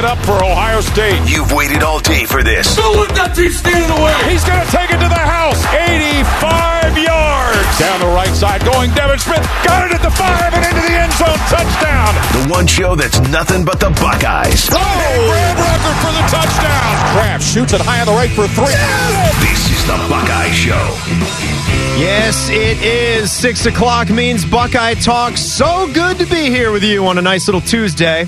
it up for Ohio State. You've waited all day for this. Don't let that team stand in. He's going to take it to the house. 85 yards. Down the right side going Devin Smith. Got it at the five and into the end zone. Touchdown. The one show that's nothing but the Buckeyes. Oh, Graham Rucker for the touchdown. Craft shoots it high on the right for three. This is the Buckeye Show. Yes, it is. Six o'clock means Buckeye Talk. So good to be here with you on a nice little Tuesday.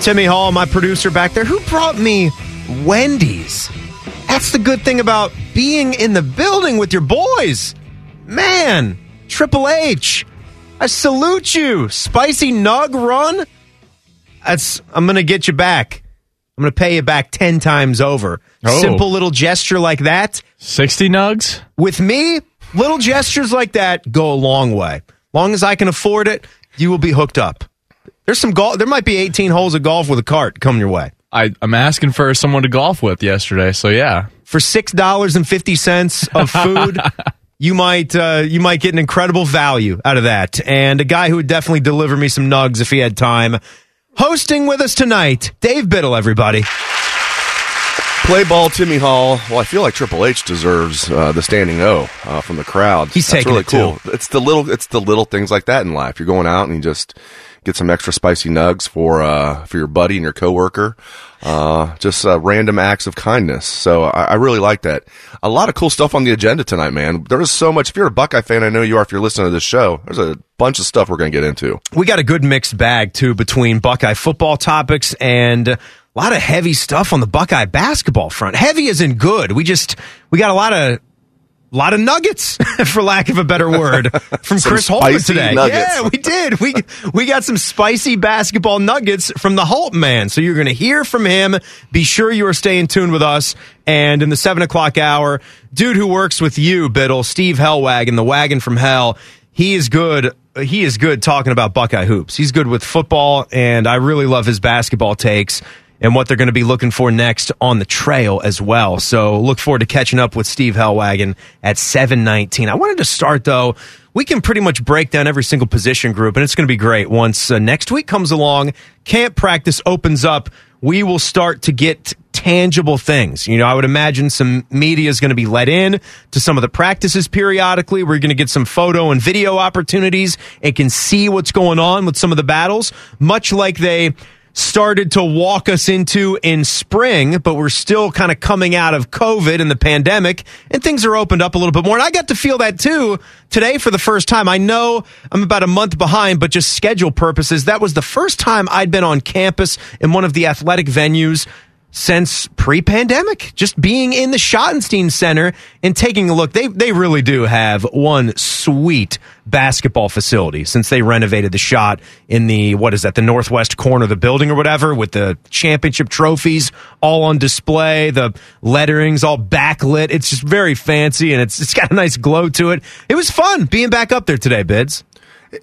Timmy Hall, my producer back there, who brought me Wendy's. That's the good thing about being in the building with your boys. Man, Triple H, I salute you. Spicy Nug Run. That's I'm gonna get you back. I'm gonna pay you back ten times over. Oh. Simple little gesture like that. 60 nugs? With me, little gestures like that go a long way. Long as I can afford it, you will be hooked up. There's some golf. There might be 18 holes of golf with a cart coming your way I, I'm asking for someone to golf with yesterday, so yeah. for six dollars and fifty cents of food. you might uh, you might get an incredible value out of that, and a guy who would definitely deliver me some nugs if he had time. Hosting with us tonight, Dave Biddle. Everybody, Play ball, Timmy Hall. Well, I feel like Triple H deserves uh, the standing O uh, from the crowd. He's That's taking really it, cool. too. It's the little, it's the little things like that in life. You're going out and you just get some extra spicy nugs for uh, for your buddy and your coworker. Uh, just uh, random acts of kindness. So I, I really like that. A lot of cool stuff on the agenda tonight, man. There is so much. If you're a Buckeye fan, I know you are. If you're listening to this show, there's a bunch of stuff we're going to get into. we got a good mixed bag too between Buckeye football topics and a lot of heavy stuff on the Buckeye basketball front. Heavy isn't good. We just we got a lot of lot of nuggets, for lack of a better word, from Chris Holtmann today. nuggets. Yeah, we did. We we got some spicy basketball nuggets from the Holt man. So you're going to hear from him. Be sure you are staying tuned with us. And in the seven o'clock hour, dude who works with you, Biddle, Steve Helwagen, the wagon from hell. He is good. He is good talking about Buckeye hoops. He's good with football, and I really love his basketball takes and what they're going to be looking for next on the trail as well. So look forward to catching up with Steve Helwagen at 719. I wanted to start though. We can pretty much break down every single position group and it's going to be great. Once uh, next week comes along, camp practice opens up, we will start to get tangible things. You know, I would imagine some media is going to be let in to some of the practices periodically. We're going to get some photo and video opportunities and can see what's going on with some of the battles, much like they started to walk us into in spring, but we're still kind of coming out of COVID and the pandemic, and things are opened up a little bit more. And I got to feel that too today for the first time. I know I'm about a month behind, but just schedule purposes, that was the first time I'd been on campus in one of the athletic venues since pre-pandemic just being in the Schottenstein Center and taking a look. They they really do have one sweet basketball facility since they renovated the shot in the what is that the northwest corner of the building or whatever with the championship trophies all on display the letterings all backlit. It's just very fancy and it's it's got a nice glow to it. It was fun being back up there today bids.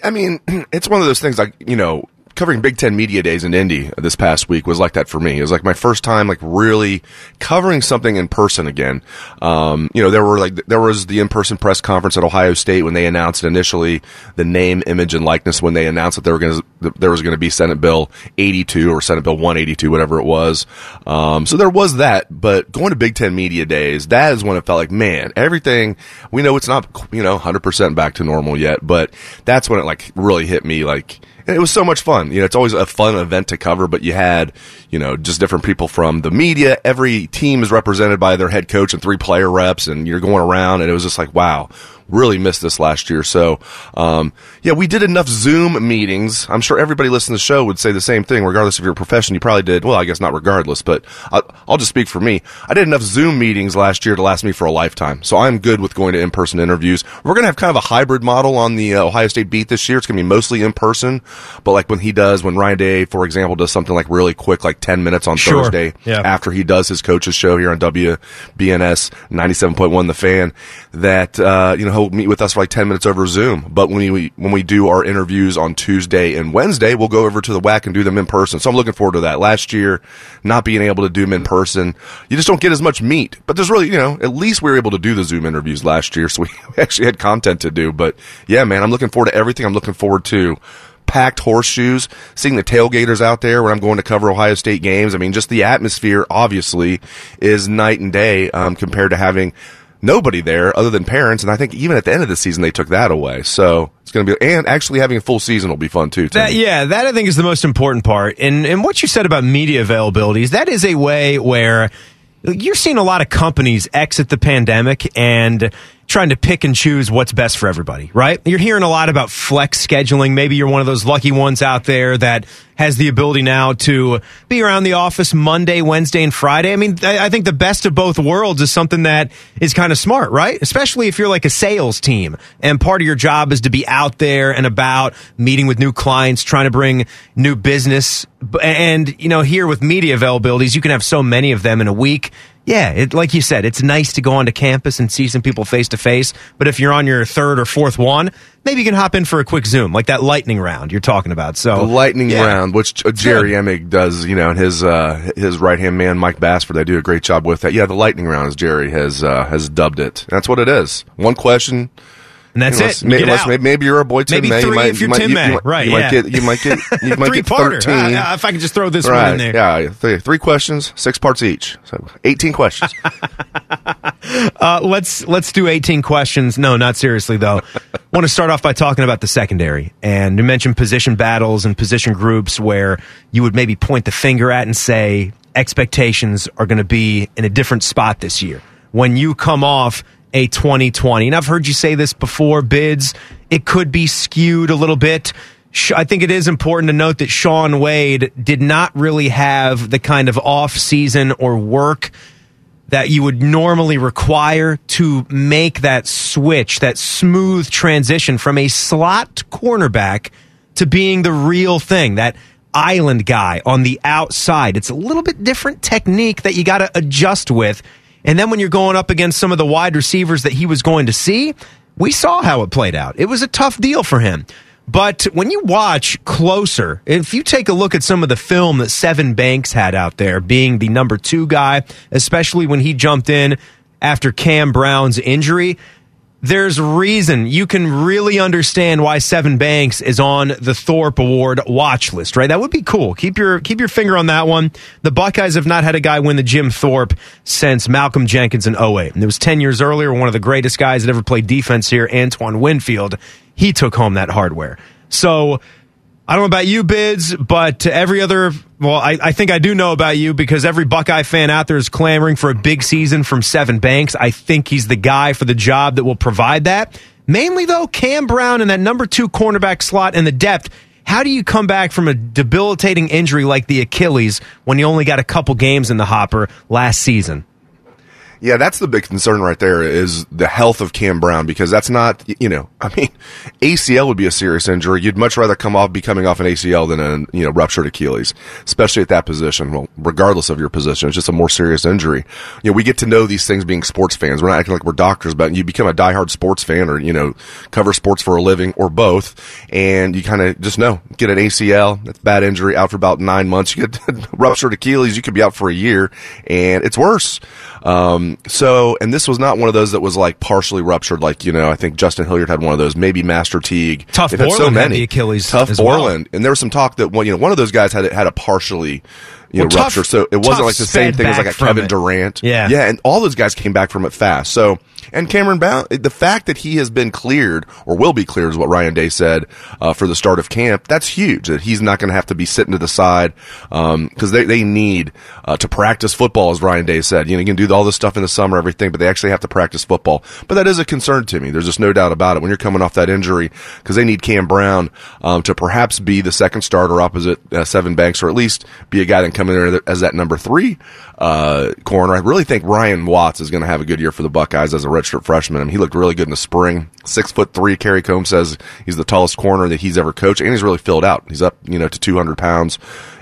I mean, it's one of those things like, you know, covering Big Ten Media Days in Indy this past week was like that for me. It was like my first time like really covering something in person again. Um, you know, there were like, there was the in-person press conference at Ohio State when they announced initially the name, image, and likeness when they announced that were going there was going to be Senate Bill 82 or Senate Bill 182, whatever it was. Um, so there was that, but going to Big Ten Media Days, that is when it felt like, man, everything, we know it's not, you know, 100% back to normal yet, but that's when it like really hit me like, and it was so much fun. You know, it's always a fun event to cover, but you had, you know, just different people from the media. Every team is represented by their head coach and three player reps, and you're going around, and it was just like, wow, really missed this last year. So, um, yeah, we did enough Zoom meetings. I'm sure everybody listening to the show would say the same thing, regardless of your profession. You probably did. Well, I guess not regardless, but I'll, I'll just speak for me. I did enough Zoom meetings last year to last me for a lifetime. So I'm good with going to in-person interviews. We're going to have kind of a hybrid model on the uh, Ohio State beat this year. It's going to be mostly in person, but like when he does, when Ryan Day, for example, does something like really quick, like 10 minutes on Sure. Thursday Yeah. after he does his coach's show here on WBNS 97.1 The Fan, that, uh, you know, he'll meet with us for like 10 minutes over Zoom. But when we, when we do our interviews on Tuesday and Wednesday, we'll go over to the WAC and do them in person. So I'm looking forward to that. Last year, not being able to do them in person, you just don't get as much meat. But there's really, you know, at least we were able to do the Zoom interviews last year. So we actually had content to do. But yeah, man, I'm looking forward to everything. I'm looking forward to packed horseshoes, seeing the tailgaters out there when I'm going to cover Ohio State games. I mean, just the atmosphere obviously is night and day um, compared to having nobody there other than parents. And I think even at the end of the season, they took that away. So it's going to be, and actually having a full season will be fun too. Tim. That, yeah, that I think is the most important part. And and what you said about media availabilities, that is a way where you're seeing a lot of companies exit the pandemic and trying to pick and choose what's best for everybody, right? You're hearing a lot about flex scheduling. Maybe you're one of those lucky ones out there that has the ability now to be around the office Monday, Wednesday, and Friday. I mean, I think the best of both worlds is something that is kind of smart, right? Especially if you're like a sales team and part of your job is to be out there and about meeting with new clients, trying to bring new business. And, you know, here with media availabilities, you can have so many of them in a week yeah, it, like you said, it's nice to go onto campus and see some people face to face. But if you're on your third or fourth one, maybe you can hop in for a quick Zoom, like that lightning round you're talking about. So the lightning yeah. round, which Jerry Emig does, you know, and his uh, his right hand man Mike Bassford, they do a great job with that. Yeah, the lightning round, as Jerry has uh, has dubbed it. That's what it is. One question, and that's unless, it. May, unless maybe, maybe, you're a boy Tim maybe May. Three you might, if you're you might, Tim you, May. you, right, you yeah. might get you might get you might get thirteen. Uh, if I could just throw this right, one in there. Yeah, three, three questions, six parts each, so eighteen questions. uh, let's let's do eighteen questions. No, not seriously though. Want to start off by talking about the secondary, and you mentioned position battles and position groups where you would maybe point the finger at and say expectations are going to be in a different spot this year. When you come off a 2020. And I've heard you say this before, bids, it could be skewed a little bit. I think it is important to note that Shaun Wade did not really have the kind of off season or work that you would normally require to make that switch, that smooth transition from a slot cornerback to being the real thing, that island guy on the outside. It's a little bit different technique that you got to adjust with. And then when you're going up against some of the wide receivers that he was going to see, we saw how it played out. It was a tough deal for him. But when you watch closer, if you take a look at some of the film that Sevyn Banks had out there, being the number two guy, especially when he jumped in after Cam Brown's injury, there's reason you can really understand why Sevyn Banks is on the Thorpe Award watch list, right? That would be cool. Keep your keep your finger on that one. The Buckeyes have not had a guy win the Jim Thorpe since Malcolm Jenkins in 08. And it was 10 years earlier, one of the greatest guys that ever played defense here, Antoine Winfield. He took home that hardware. So I don't know about you, Bids, but to every other, well, I, I, think I do know about you because every Buckeye fan out there is clamoring for a big season from Sevyn Banks. I think he's the guy for the job that will provide that. Mainly, though, Cam Brown in that number two cornerback slot and the depth. How do you come back from a debilitating injury like the Achilles when you only got a couple games in the hopper last season? Yeah, that's the big concern right there is the health of Cam Brown because that's not, you know, I mean, ACL would be a serious injury. You'd much rather come off, be coming off an ACL than a, you know, ruptured Achilles, especially at that position. Well, regardless of your position, it's just a more serious injury. You know, we get to know these things being sports fans. We're not acting like we're doctors, but you become a diehard sports fan or, you know, cover sports for a living or both. And you kind of just know, get an ACL, that's bad injury out for about nine months. You get ruptured Achilles, you could be out for a year and it's worse. Um, so, and this was not one of those that was like partially ruptured, like, you know, I think Justin Hilliard had one of those, maybe Master Teague. Tuf They've Borland had so had many. the Achilles Tuf as well. Borland. And there was some talk that, one, you know, one of those guys had, had a partially, you Well, know, Tough- rupture. So it wasn't like the same thing as like a Kevin it. Durant. Yeah. Yeah. And all those guys came back from it fast. So, and Cameron Brown, the fact that he has been cleared or will be cleared is what Ryan Day said, uh, for the start of camp. That's huge that he's not going to have to be sitting to the side, um, cause they, they need, uh, to practice football, as Ryan Day said. You know, you can do all this stuff in the summer, everything, but they actually have to practice football. But that is a concern to me. There's just no doubt about it when you're coming off that injury, cause they need Cam Brown, um, to perhaps be the second starter opposite, uh, Sevyn Banks, or at least be a guy that can come in as that number three, uh, corner. I really think Ryan Watts is going to have a good year for the Buckeyes as a redshirt freshman. I mean, he looked really good in the spring. Six foot three. Kerry Coombs says he's the tallest corner that he's ever coached, and he's really filled out. He's up, you know, to 200 pounds.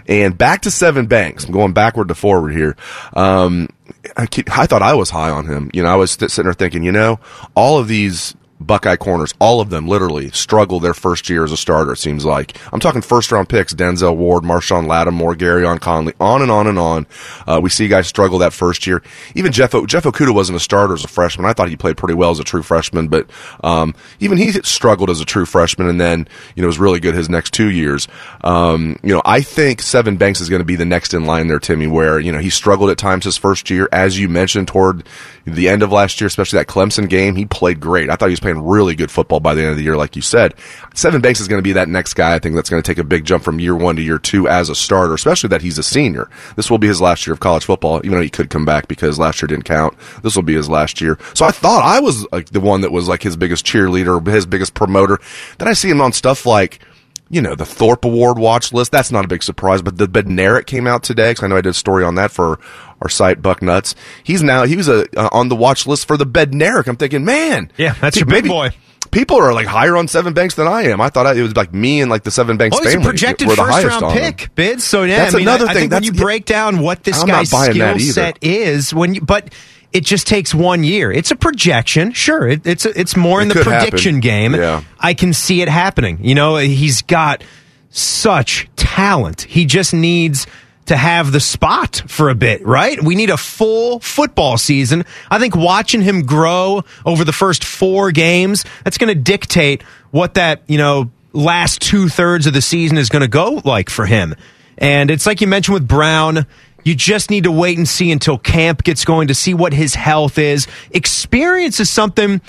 And back to Sevyn Banks. I'm going backward to forward here. Um, I, keep- I thought I was high on him. You know, I was sitting there thinking, you know, all of these Buckeye corners, all of them literally struggle their first year as a starter, it seems like. I'm talking first round picks, Denzel Ward, Marshon Lattimore, Gareon Conley, on and on and on. Uh, we see guys struggle that first year. Even Jeff, o- Jeff Okudah wasn't a starter as a freshman. I thought he played pretty well as a true freshman, but, um, even he struggled as a true freshman and then, you know, was really good his next two years. Um, you know, I think Sevyn Banks is going to be the next in line there, Timmy, where, you know, he struggled at times his first year, as you mentioned, toward the end of last year, especially that Clemson game. He played great. I thought he was playing really good football by the end of the year, like you said. Sevyn Banks is going to be that next guy. I think that's going to take a big jump from year one to year two as a starter, especially that he's a senior. This will be his last year of college football, even though he could come back because last year didn't count. This will be his last year. So I thought I was like the one that was like his biggest cheerleader, his biggest promoter. Then I see him on stuff like you know, the Thorpe Award watch list. That's not a big surprise, but the Bednarik came out today because I know I did a story on that for our site, Bucknuts. He's now, he was a, uh, on the watch list for the Bednarik. I'm thinking, man. Yeah, that's your big boy. People are like higher on Sevyn Banks than I am. I thought I, it was like me and like the Sevyn Banks Oh, family projected were the first highest round pick, bids. So yeah, That's I mean, another I, I thing. think when you That's- break down what this I'm guy's skill set is, when you, but it just takes one year. It's a projection, sure. It, it's it's more in the could happen. prediction game. Yeah. I can see it happening. You know, he's got such talent. He just needs to have the spot for a bit, right? We need a full football season. I think watching him grow over the first four games, that's going to dictate what that, you know, last two thirds of the season is going to go like for him. And it's like you mentioned with Brown. You just need to wait and see until camp gets going to see what his health is. Experience is something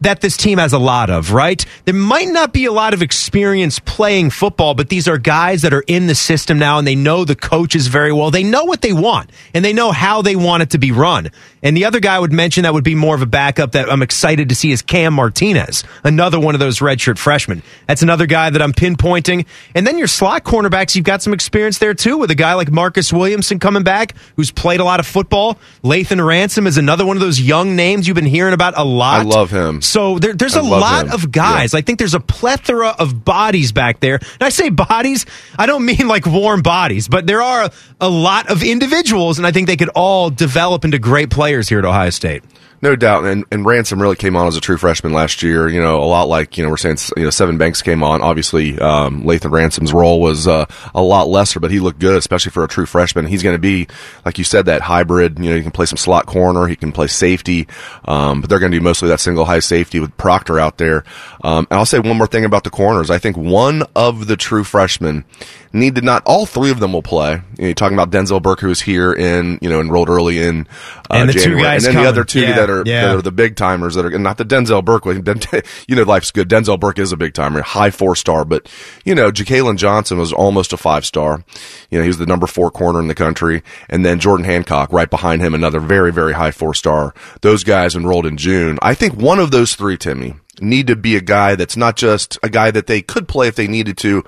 that this team has a lot of, right? There might not be a lot of experience playing football, but these are guys that are in the system now and they know the coaches very well. They know what they want and they know how they want it to be run. And the other guy I would mention that would be more of a backup that I'm excited to see is Cam Martinez, another one of those redshirt freshmen. That's another guy that I'm pinpointing. And then your slot cornerbacks, you've got some experience there too with a guy like Marcus Williamson coming back who's played a lot of football. Lathan Ransom is another one of those young names you've been hearing about a lot. I love him. So there, there's I a lot him. of guys. I think there's a plethora of bodies back there. And I say bodies, I don't mean like warm bodies, but there are a lot of individuals, and I think they could all develop into great players here at Ohio State. No doubt, and and Ransom really came on as a true freshman last year. You know, a lot like you know we're saying you know Sevyn Banks came on. Obviously, um, Lathan Ransom's role was uh, a lot lesser, but he looked good, especially for a true freshman. He's going to be like you said that hybrid. You know, he can play some slot corner, he can play safety, um, but they're going to do mostly that single high safety with Proctor out there. Um, and I'll say one more thing about the corners. I think one of the true freshmen need to not all three of them will play. You you're talking about Denzel Burke, who's here in you know enrolled early in uh, And the two January, guys and then coming. the other two Yeah, that are yeah. that are the big timers that are not the Denzel Burke. You know, life's good. Denzel Burke is a big timer, high four star, but you know, Jakailin Johnson was almost a five star. You know, he was the number four corner in the country, and then Jordan Hancock right behind him, another very very high four star. Those guys enrolled in June. I think one of those three, Timmy, need to be a guy that's not just a guy that they could play if they needed to.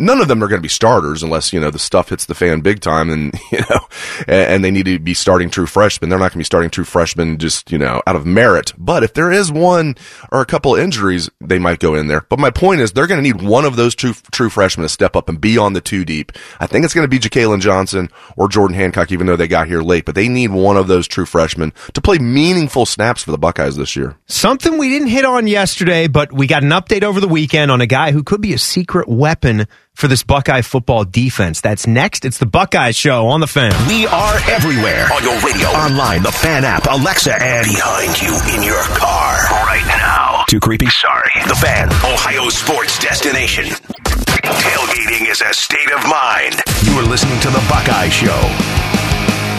None of them are going to be starters unless you know the stuff hits the fan big time, and you know, and, they need to be starting true freshmen. They're not going to be starting true freshmen just you know out of merit. But if there is one or a couple injuries, they might go in there. But my point is, they're going to need one of those true true freshmen to step up and be on the two deep. I think it's going to be Jakailin Johnson or Jordan Hancock, even though they got here late. But they need one of those true freshmen to play meaningful snaps for the Buckeyes this year. Something we didn't hit on yesterday, but we got an update over the weekend on a guy who could be a secret weapon for this Buckeye football defense. That's next. It's the Buckeye Show on the fan. We are everywhere. On your radio, online, the fan app, Alexa, and behind you in your car right now. Too creepy? Sorry. The fan, Ohio sports destination. Tailgating is a state of mind. You are listening to the Buckeye Show.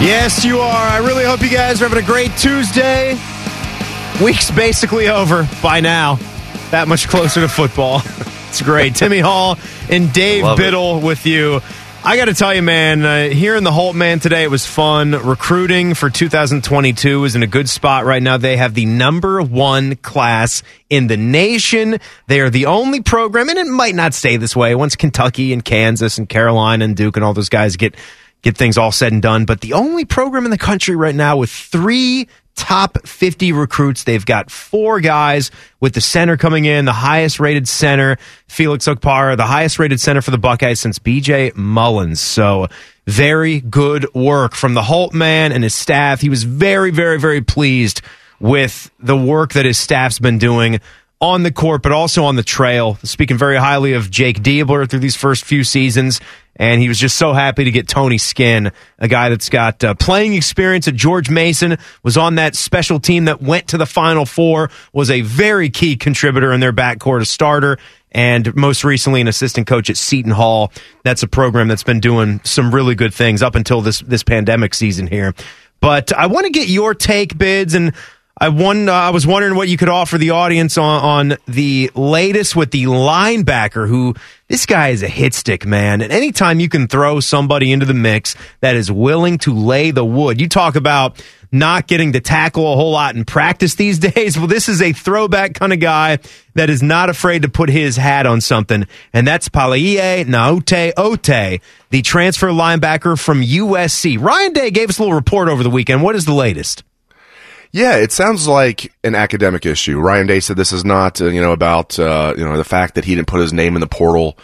Yes, you are. I really hope you guys are having a great Tuesday. Week's basically over by now. That much closer to football. It's great. Timmy Hall and Dave Love it. Biddle with you. I got to tell you, man, uh, here in the Holt Man today, it was fun. Recruiting for 2022 is in a good spot right now. They have the number one class in the nation. They are the only program, and it might not stay this way once Kentucky and Kansas and Carolina and Duke and all those guys get get things all said and done. But the only program in the country right now with three top 50 recruits. They've got four guys with the center coming in, the highest rated center, Felix Okpara, the highest rated center for the Buckeyes since BJ Mullens. So very good work from the Holt man and his staff. He was very, very, very pleased with the work that his staff's been doing on the court, but also on the trail. Speaking very highly of Jake Diebler through these first few seasons. And he was just so happy to get Tony Skinn, a guy that's got uh, playing experience at George Mason, was on that special team that went to the Final Four, was a very key contributor in their backcourt, a starter, and most recently an assistant coach at Seton Hall. That's a program that's been doing some really good things up until this this pandemic season here. But I want to get your take, bids, and I won, uh, I was wondering what you could offer the audience on, on the latest with the linebacker who this guy is a hit stick, man. And anytime you can throw somebody into the mix that is willing to lay the wood, you talk about not getting to tackle a whole lot in practice these days. Well, this is a throwback kind of guy that is not afraid to put his hat on something. And that's Palaie Gaoteote, the transfer linebacker from USC. Ryan Day gave us a little report over the weekend. What is the latest? Yeah, it sounds like an academic issue. Ryan Day said this is not, uh, you know, about, uh, you know, the fact that he didn't put his name in the portal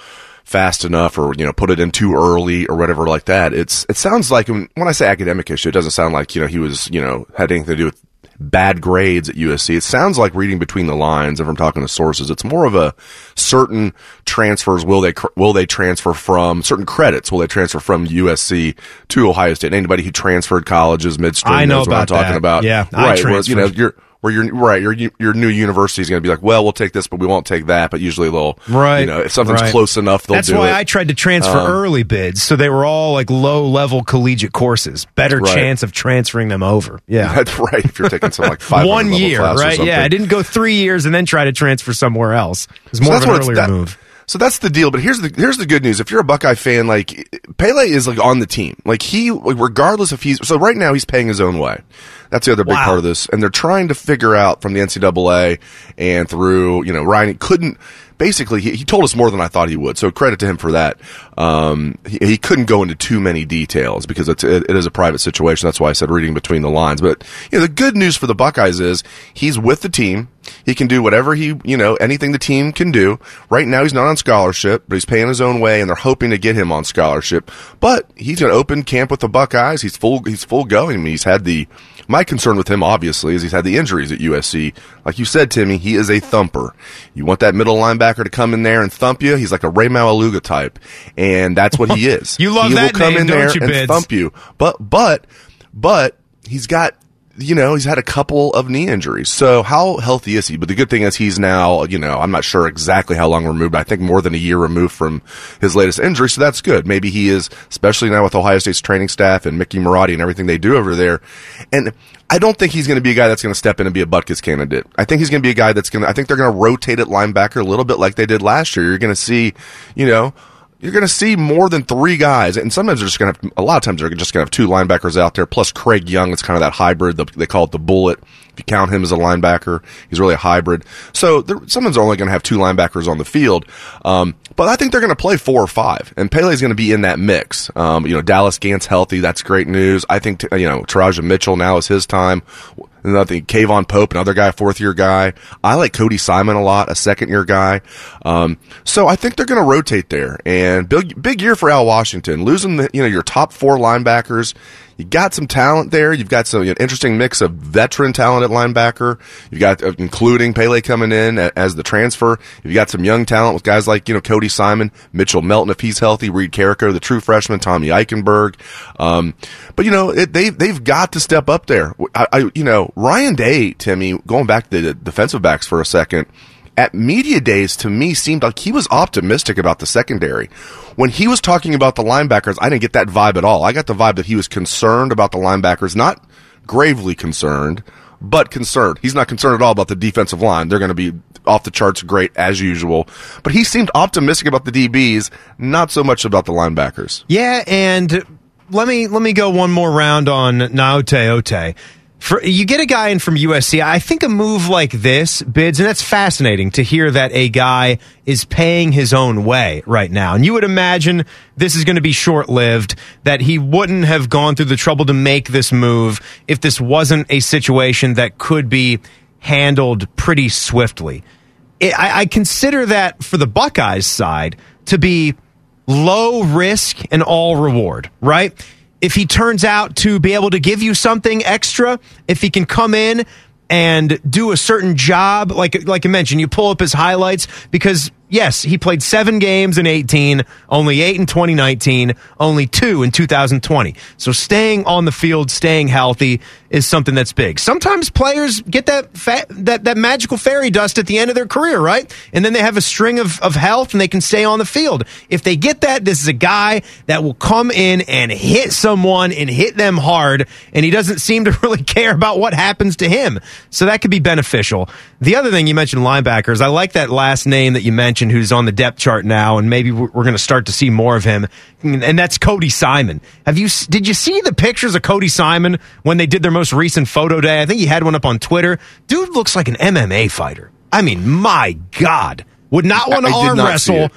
fast enough or, you know, put it in too early or whatever like that. It's, it sounds like when I say academic issue, it doesn't sound like, you know, he was, you know, had anything to do with bad grades at USC. It sounds like reading between the lines. If I'm talking to sources, it's more of a certain transfers. Will they will they transfer from certain credits? Will they transfer from USC to Ohio State? Anybody who transferred colleges midstream I know knows about what I'm talking that. about. Yeah, I right. Whereas, you know, you're where your right your your new university is going to be like, well, we'll take this, but we won't take that. But usually they'll, Right. You know, if something's right. close enough, they'll That's why it. I tried to transfer Um, early bids, so they were all like low level collegiate courses. Better Right. chance of transferring them over. Yeah. That's right. If you're taking some like five One year, right? Yeah, I didn't go three years and then try to transfer somewhere else. It was more of an it's- earlier move. So that's the deal. But here's the here's the good news. If you're a Buckeye fan, like Pele is like on the team. Like he, regardless if he's so right now he's paying his own way. That's the other big Wow. part of this, and they're trying to figure out from the NCAA and through you know Ryan couldn't. Basically, he, he told us more than I thought he would. So credit to him for that. Um, he, he couldn't go into too many details because it's, it, it is a private situation. That's why I said reading between the lines. But you know, the good news for the Buckeyes is he's with the team. He can do whatever he, you know, anything the team can do. Right now, he's not on scholarship, but he's paying his own way, and they're hoping to get him on scholarship. But he's going to open camp with the Buckeyes. He's full. He's full going. I mean, he's had the. My concern with him, obviously, is he's had the injuries at USC. Like you said, Timmy, he is a thumper. You want that middle linebacker to come in there and thump you. He's like a Rey Maualuga type, and that's what he is. You love he that will come name, in there you, and Bids? thump you. But but but he's got you know, he's had a couple of knee injuries. So how healthy is he? But the good thing is he's now, you know, I'm not sure exactly how long removed, I think more than a year removed from his latest injury. So that's good. Maybe he is, especially now with Ohio State's training staff and Mickey Marotti and everything they do over there. And I don't think he's going to be a guy that's going to step in and be a Butkus candidate. I think he's going to be a guy that's going to, I think they're going to rotate at linebacker a little bit like they did last year. You're going to see, you know, you're going to see more than three guys, and sometimes they're just going to have. A lot of times they're just going to have two linebackers out there. Plus Craig Young It's kind of that hybrid. The, they call it the bullet. If you count him as a linebacker, he's really a hybrid. So sometimes they're only going to have two linebackers on the field. Um, but I think they're going to play four or five, and Pele's going to be in that mix. Um, you know, Dallas Gant's healthy. That's great news. I think you know Teradja Mitchell now is his time. I think K'Vaughan Pope, another guy, fourth year guy. I like Cody Simon a lot, a second year guy. Um, so I think they're going to rotate there. And big, big year for Al Washington, losing the, you know your top four linebackers. You got some talent there. You've got some interesting mix of veteran talent at linebacker. You've got uh, including Pele coming in a- as the transfer. You've got some young talent with guys like you know Cody Simon, Mitchell Melton if he's healthy, Reid Carrico, the true freshman, Tommy Eichenberg. Um, but you know it, they they've got to step up there. I, I you know Ryan Day, Timmy, going back to the defensive backs for a second at media days to me seemed like he was optimistic about the secondary. When he was talking about the linebackers, I didn't get that vibe at all. I got the vibe that he was concerned about the linebackers, not gravely concerned, but concerned. He's not concerned at all about the defensive line. They're going to be off the charts great as usual. But he seemed optimistic about the DBs, not so much about the linebackers. Yeah, and let me let me go one more round on Gaoteote. For, you get a guy in from USC. I think a move like this bids, and that's fascinating to hear that a guy is paying his own way right now. And you would imagine this is going to be short lived, that he wouldn't have gone through the trouble to make this move if this wasn't a situation that could be handled pretty swiftly. I, I consider that for the Buckeyes side to be low risk and all reward, right? If he turns out to be able to give you something extra, if he can come in and do a certain job, like like I mentioned, you pull up his highlights because yes, he played seven games in 18, only eight in 2019, only two in 2020. So staying on the field, staying healthy is something that's big. Sometimes players get that fa- that that magical fairy dust at the end of their career, right? And then they have a string of, of health and they can stay on the field. If they get that, this is a guy that will come in and hit someone and hit them hard, and he doesn't seem to really care about what happens to him. So that could be beneficial. The other thing you mentioned linebackers, I like that last name that you mentioned who's on the depth chart now, and maybe we're going to start to see more of him, and that's Cody Simon. Have you did you see the pictures of Cody Simon when they did their most recent photo day? I think he had one up on Twitter. Dude looks like an MMA fighter. I mean, my God, would not want to arm wrestle.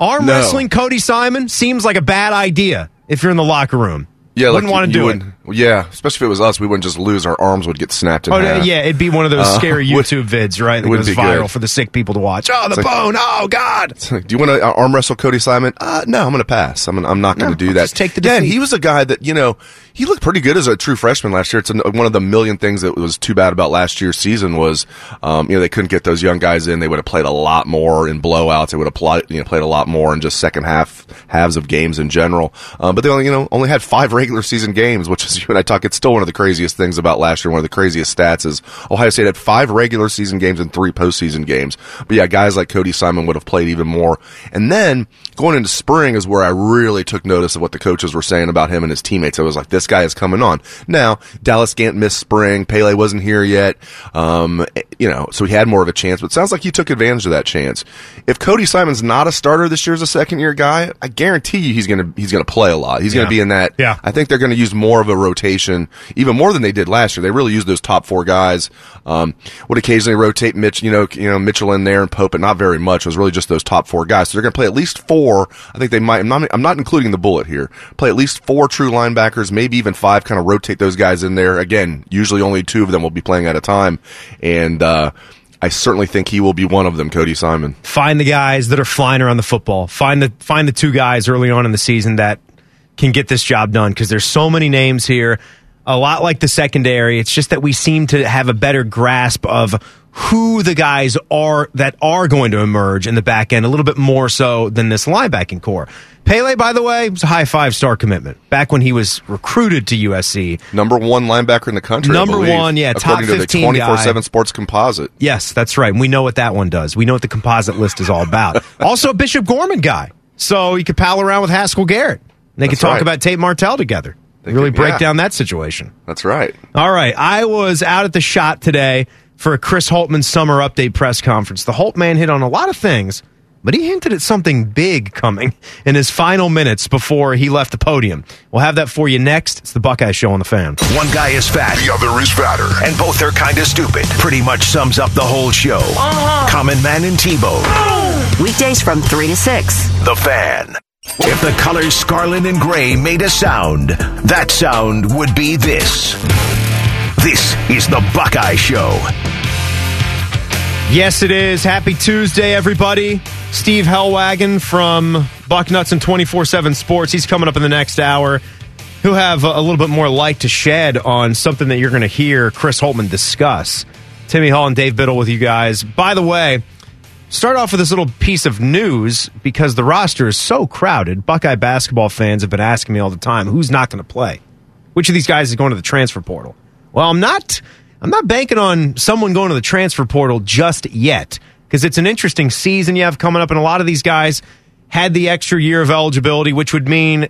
Arm No. wrestling Cody Simon seems like a bad idea if you're in the locker room. Yeah, wouldn't like want to do it. Yeah, especially if it was us, we wouldn't just lose. Our arms would get snapped in Oh half. yeah, it'd be one of those Uh, scary would- YouTube vids, right? That goes viral good. for the sick people to watch. Oh, the like- bone! Oh God! Do you want to arm wrestle Cody Simon? Uh, no, I'm going to pass. I'm, I'm not going No, to do I'll that. just take the yeah, and he was a guy that you know he looked pretty good as a true freshman last year. It's one of the million things that was too bad about last year's season was um, you know they couldn't get those young guys in. They would have played a lot more in blowouts. They would have played you know played a lot more in just second half halves of games in general. Um, but they only you know only had five regular season games, which is you and I talk. It's still one of the craziest things about last year. One of the craziest stats is Ohio State had five regular season games and three postseason games. But yeah, guys like Cody Simon would have played even more. And then going into spring is where I really took notice of what the coaches were saying about him and his teammates. I was like, this guy is coming on. Now, Dallas Gant missed spring. Pele wasn't here yet. Um, you know, so he had more of a chance, but it sounds like he took advantage of that chance. If Cody Simon's not a starter this year as a second year guy, I guarantee you he's going to, he's to play a lot. He's gonna be in that. Yeah. I think they're going to use more of a rotation, even more than they did last year. They really used those top four guys. Um, would occasionally rotate Mitch, you know, you know Mitchell in there and Pope, but not very much. It was really just those top four guys. So they're going to play at least four. I think they might. I'm not. I'm not including the bullet here. Play at least four true linebackers, maybe even five. Kind of rotate those guys in there. Again, usually only two of them will be playing at a time, and uh, I certainly think he will be one of them. Cody Simon. Find the guys that are flying around the football. Find the find the two guys early on in the season that can get this job done because there's so many names here. A lot like the secondary. It's just that we seem to have a better grasp of who the guys are that are going to emerge in the back end a little bit more so than this linebacking core. Pele, by the way, was a high five star commitment back when he was recruited to USC. Number one linebacker in the country. Number believe, one, yeah, top to 15 Twenty four seven Sports Composite. Yes, that's right. And we know what that one does. We know what the composite list is all about. also, a Bishop Gorman guy. So you could pal around with Haskell Garrett. They could talk right. about Tate Martell together. They really could- break yeah. down that situation. That's right. All right. I was out at the shot today for a Chris Holtmann summer update press conference. The Holt man hit on a lot of things, but he hinted at something big coming in his final minutes before he left the podium. We'll have that for you next. It's the Buckeye Show on the fan. One guy is fat, The other is fatter. and both are kind of stupid. Pretty much sums up the whole show. Uh-huh. Common Man and Tebow. Weekdays from 3 to 6. The Fan. If the colors scarlet and gray made a sound, that sound would be this. This is the Buckeye Show. Yes, it is. Happy Tuesday, everybody. Steve Helwagen from Bucknuts and 24 7 Sports. He's coming up in the next hour. He'll have a, little bit more light to shed on something that you're going to hear Chris Holtmann discuss. Timmy Hall and Dave Biddle with you guys. By the way, start off with this little piece of news because the roster is so crowded. Buckeye basketball fans have been asking me all the time who's not going to play? Which of these guys is going to the transfer portal? Well, I'm not. I'm not banking on someone going to the transfer portal just yet because it's an interesting season you have coming up, and a lot of these guys had the extra year of eligibility, which would mean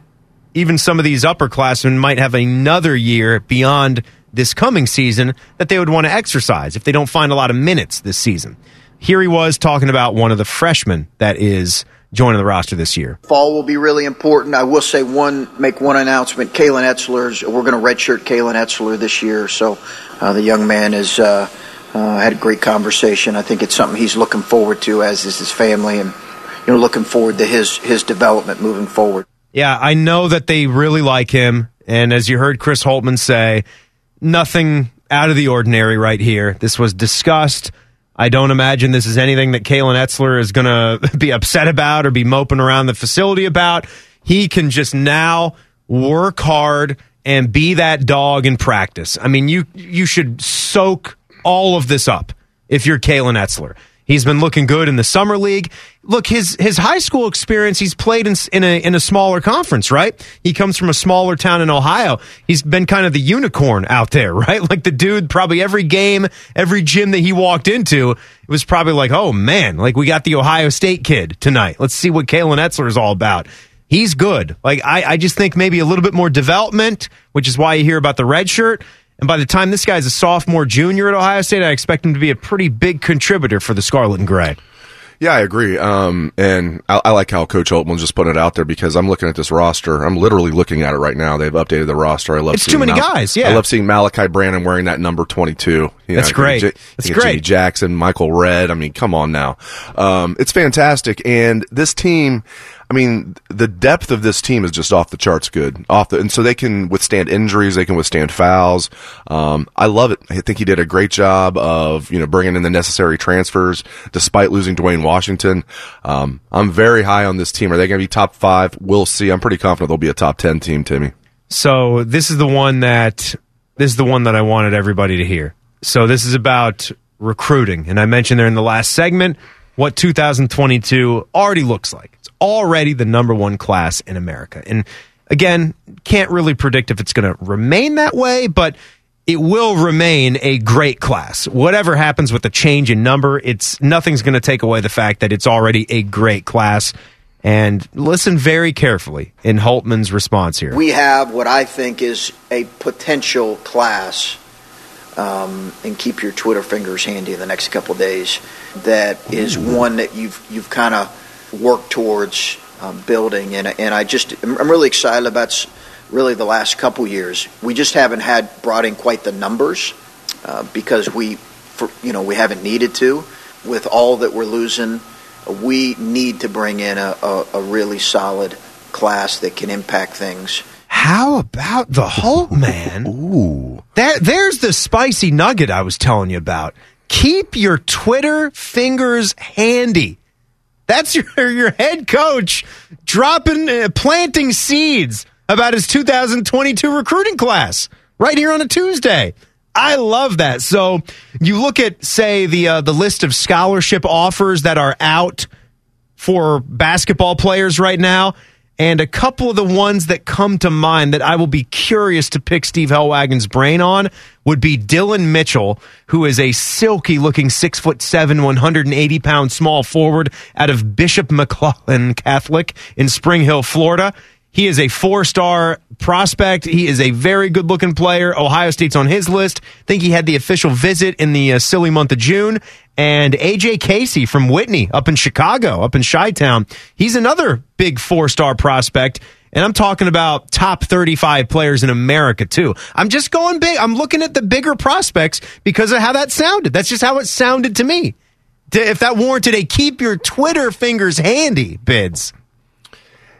even some of these upperclassmen might have another year beyond this coming season that they would want to exercise if they don't find a lot of minutes this season. Here he was talking about one of the freshmen that is joining the roster this year. Fall will be really important. I will say one, make one announcement. Kalen Etzler's, we're going to redshirt Kalen Etzler this year. So uh, the young man has uh, uh, had a great conversation. I think it's something he's looking forward to, as is his family, and you know, looking forward to his his development moving forward. Yeah, I know that they really like him. And as you heard Chris Holtmann say, nothing out of the ordinary right here. This was discussed. I don't imagine this is anything that Kalen Etzler is going to be upset about or be moping around the facility about. He can just now work hard and be that dog in practice. I mean, you you should soak all of this up if you're Kalen Etzler. He's been looking good in the summer league. Look, his his high school experience, he's played in, in a in a smaller conference, right? He comes from a smaller town in Ohio. He's been kind of the unicorn out there, right? Like the dude, probably every game, every gym that he walked into, it was probably like, oh man, like we got the Ohio State kid tonight. Let's see what Kalen Etzler is all about. He's good. Like I, I just think maybe a little bit more development, which is why you hear about the red shirt. And by the time this guy's a sophomore, junior at Ohio State, I expect him to be a pretty big contributor for the Scarlet and Gray. Yeah, I agree. Um, and I, I, like how Coach Holtmann just put it out there because I'm looking at this roster. I'm literally looking at it right now. They've updated the roster. I love. It's too many Mal- guys. Yeah, I love seeing Malaki Branham wearing that number 22. You That's know, great. J- That's Jimmy great. Jackson, Michael Red. I mean, come on now. Um, it's fantastic. And this team, I mean, the depth of this team is just off the charts good. Off the, and so they can withstand injuries, they can withstand fouls. Um, I love it. I think he did a great job of, you know, bringing in the necessary transfers despite losing Duane Washington. Um, I'm very high on this team. Are they going to be top five? We'll see. I'm pretty confident they'll be a top 10 team, Timmy. So this is the one that this is the one that I wanted everybody to hear. So this is about recruiting, and I mentioned there in the last segment what 2022 already looks like. Already the number one class in America, and again, can't really predict if it's going to remain that way, but it will remain a great class. Whatever happens with the change in number, it's nothing's going to take away the fact that it's already a great class. And listen very carefully in Holtmann's response here. We have what I think is a potential class, um, and keep your Twitter fingers handy in the next couple days. That is one that you've you've kind of worked towards um, building, and and I just I'm really excited about really the last couple years. We just haven't had brought in quite the numbers uh, because we for, you know we haven't needed to with all that we're losing. We need to bring in a, a, a really solid class that can impact things. How about the Holt man? Ooh. There, there's the spicy nugget I was telling you about. Keep your Twitter fingers handy. That's your your head coach dropping, uh, planting seeds about his 2022 recruiting class right here on a Tuesday. I love that. So you look at, say, the uh, the list of scholarship offers that are out for basketball players right now. And a couple of the ones that come to mind that I will be curious to pick Steve Helwagen's brain on would be Dylan Mitchell, who is a silky looking six foot seven, 180 pound small forward out of Bishop McLaughlin Catholic in Spring Hill, Florida. He is a four star prospect. He is a very good looking player. Ohio State's on his list. I think he had the official visit in the uh, silly month of June. And AJ Casey from Whitney up in Chicago, up in Chi Town. He's another big four star prospect. And I'm talking about top 35 players in America, too. I'm just going big. I'm looking at the bigger prospects because of how that sounded. That's just how it sounded to me. If that warranted a keep your Twitter fingers handy bids.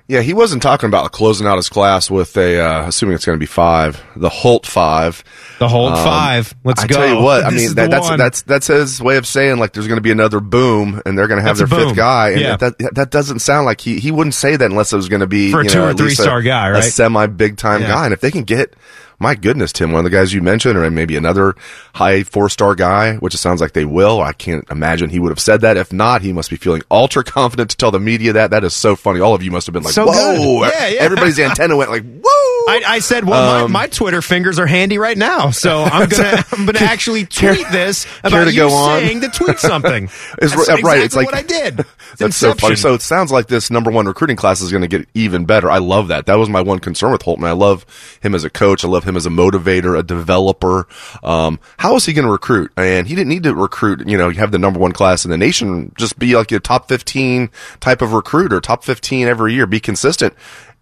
Yeah, he wasn't talking about closing out his class with a, uh, assuming it's going to be five, the Holt five. The Holt five. Let's I go. I tell you what, I This mean that, that's one. that's that's his way of saying like there's going to be another boom and they're going to have That's their fifth guy. And Yeah. that that doesn't sound like he he wouldn't say that unless it was going to be For a two know, or three-star a- guy, a semi big time Yeah. guy. And if they can get my goodness, Tim, one of the guys you mentioned, or maybe another high four star guy, which it sounds like they will. I can't imagine he would have said that. If not, he must be feeling ultra confident to tell the media that. That is so funny. All of you must have been like, So "Whoa!" Yeah, yeah. Everybody's antenna went like, "Whoa!" I, I said, well, Um, my, my Twitter fingers are handy right now, so I'm gonna I'm gonna actually care- tweet this care about to you on? saying to tweet something. It's That's right- right, it's like- what I did. It's That's so funny. So it sounds like this number one recruiting class is going to get even better. I love that. That was my one concern with Holtmann. I love him as a coach. I love him as a motivator, a developer. Um, how is he going to recruit? And he didn't need to recruit. You know, you have the number one class in the nation. Just be like a top fifteen type of recruiter, top fifteen every year. Be consistent.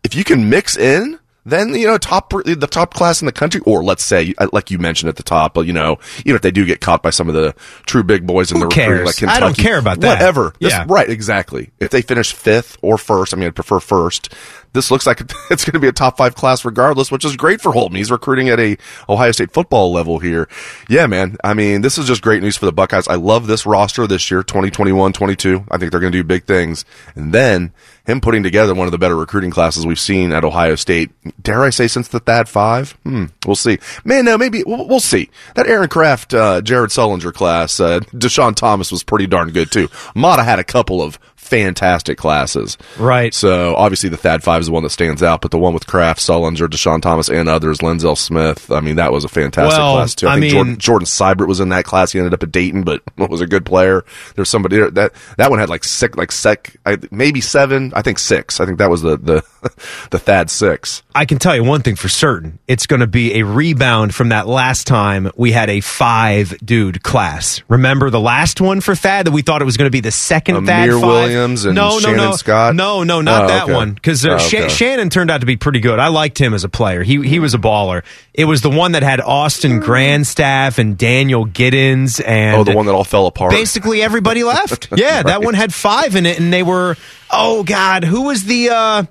If you can mix in. Then you know top the top class in the country, or let's say uh, like you mentioned at the top, you know even if they do get caught by some of the true big boys in Who the recruiting, cares? like Kentucky, I don't care about that. Whatever, This- Yeah. right? Exactly. If they finish fifth or first, I mean, I'd prefer first. This looks like it's going to be a top five class regardless, which is great for Holtmann. He's recruiting at a Ohio State football level here. Yeah, man. I mean, this is just great news for the Buckeyes. I love this roster this year, 2021, 22. I think they're going to do big things. And then him putting together one of the better recruiting classes we've seen at Ohio State. Dare I say since the Thad Five? Hmm, we'll see. Man, no, maybe we'll, we'll see. That Aaron Craft, uh, Jared Sullinger class, uh, Deshaun Thomas was pretty darn good too. Matta had a couple of fantastic classes. Right. So obviously the Thad Five is the one that stands out, but the one with Craft, Sullinger, Deshaun Thomas, and others, Lenzelle Smith. I mean, that was a fantastic Well, class too. I, I think mean- Jordan, Jordan Sibert was in that class. He ended up at Dayton, but was a good player. There's somebody there- that that one had like six, like sec, I, maybe seven. I think six. I think that was the the the Thad six. I can tell you one thing for certain. It's going to be a rebound from that last time we had a five dude class. Remember the last one for Thad that we thought it was going to be the second Amir Thad five? Williams and no, no, Shannon no. Scott? No, no, not Oh, that okay. one. Because uh, Oh, okay. Shannon turned out to be pretty good. I liked him as a player. He he was a baller. It was the one that had Austin Grandstaff and Daniel Giddens and Oh, the one that all fell apart. basically everybody left. Yeah, that one had five in it, and they were. Oh God, who was the? uh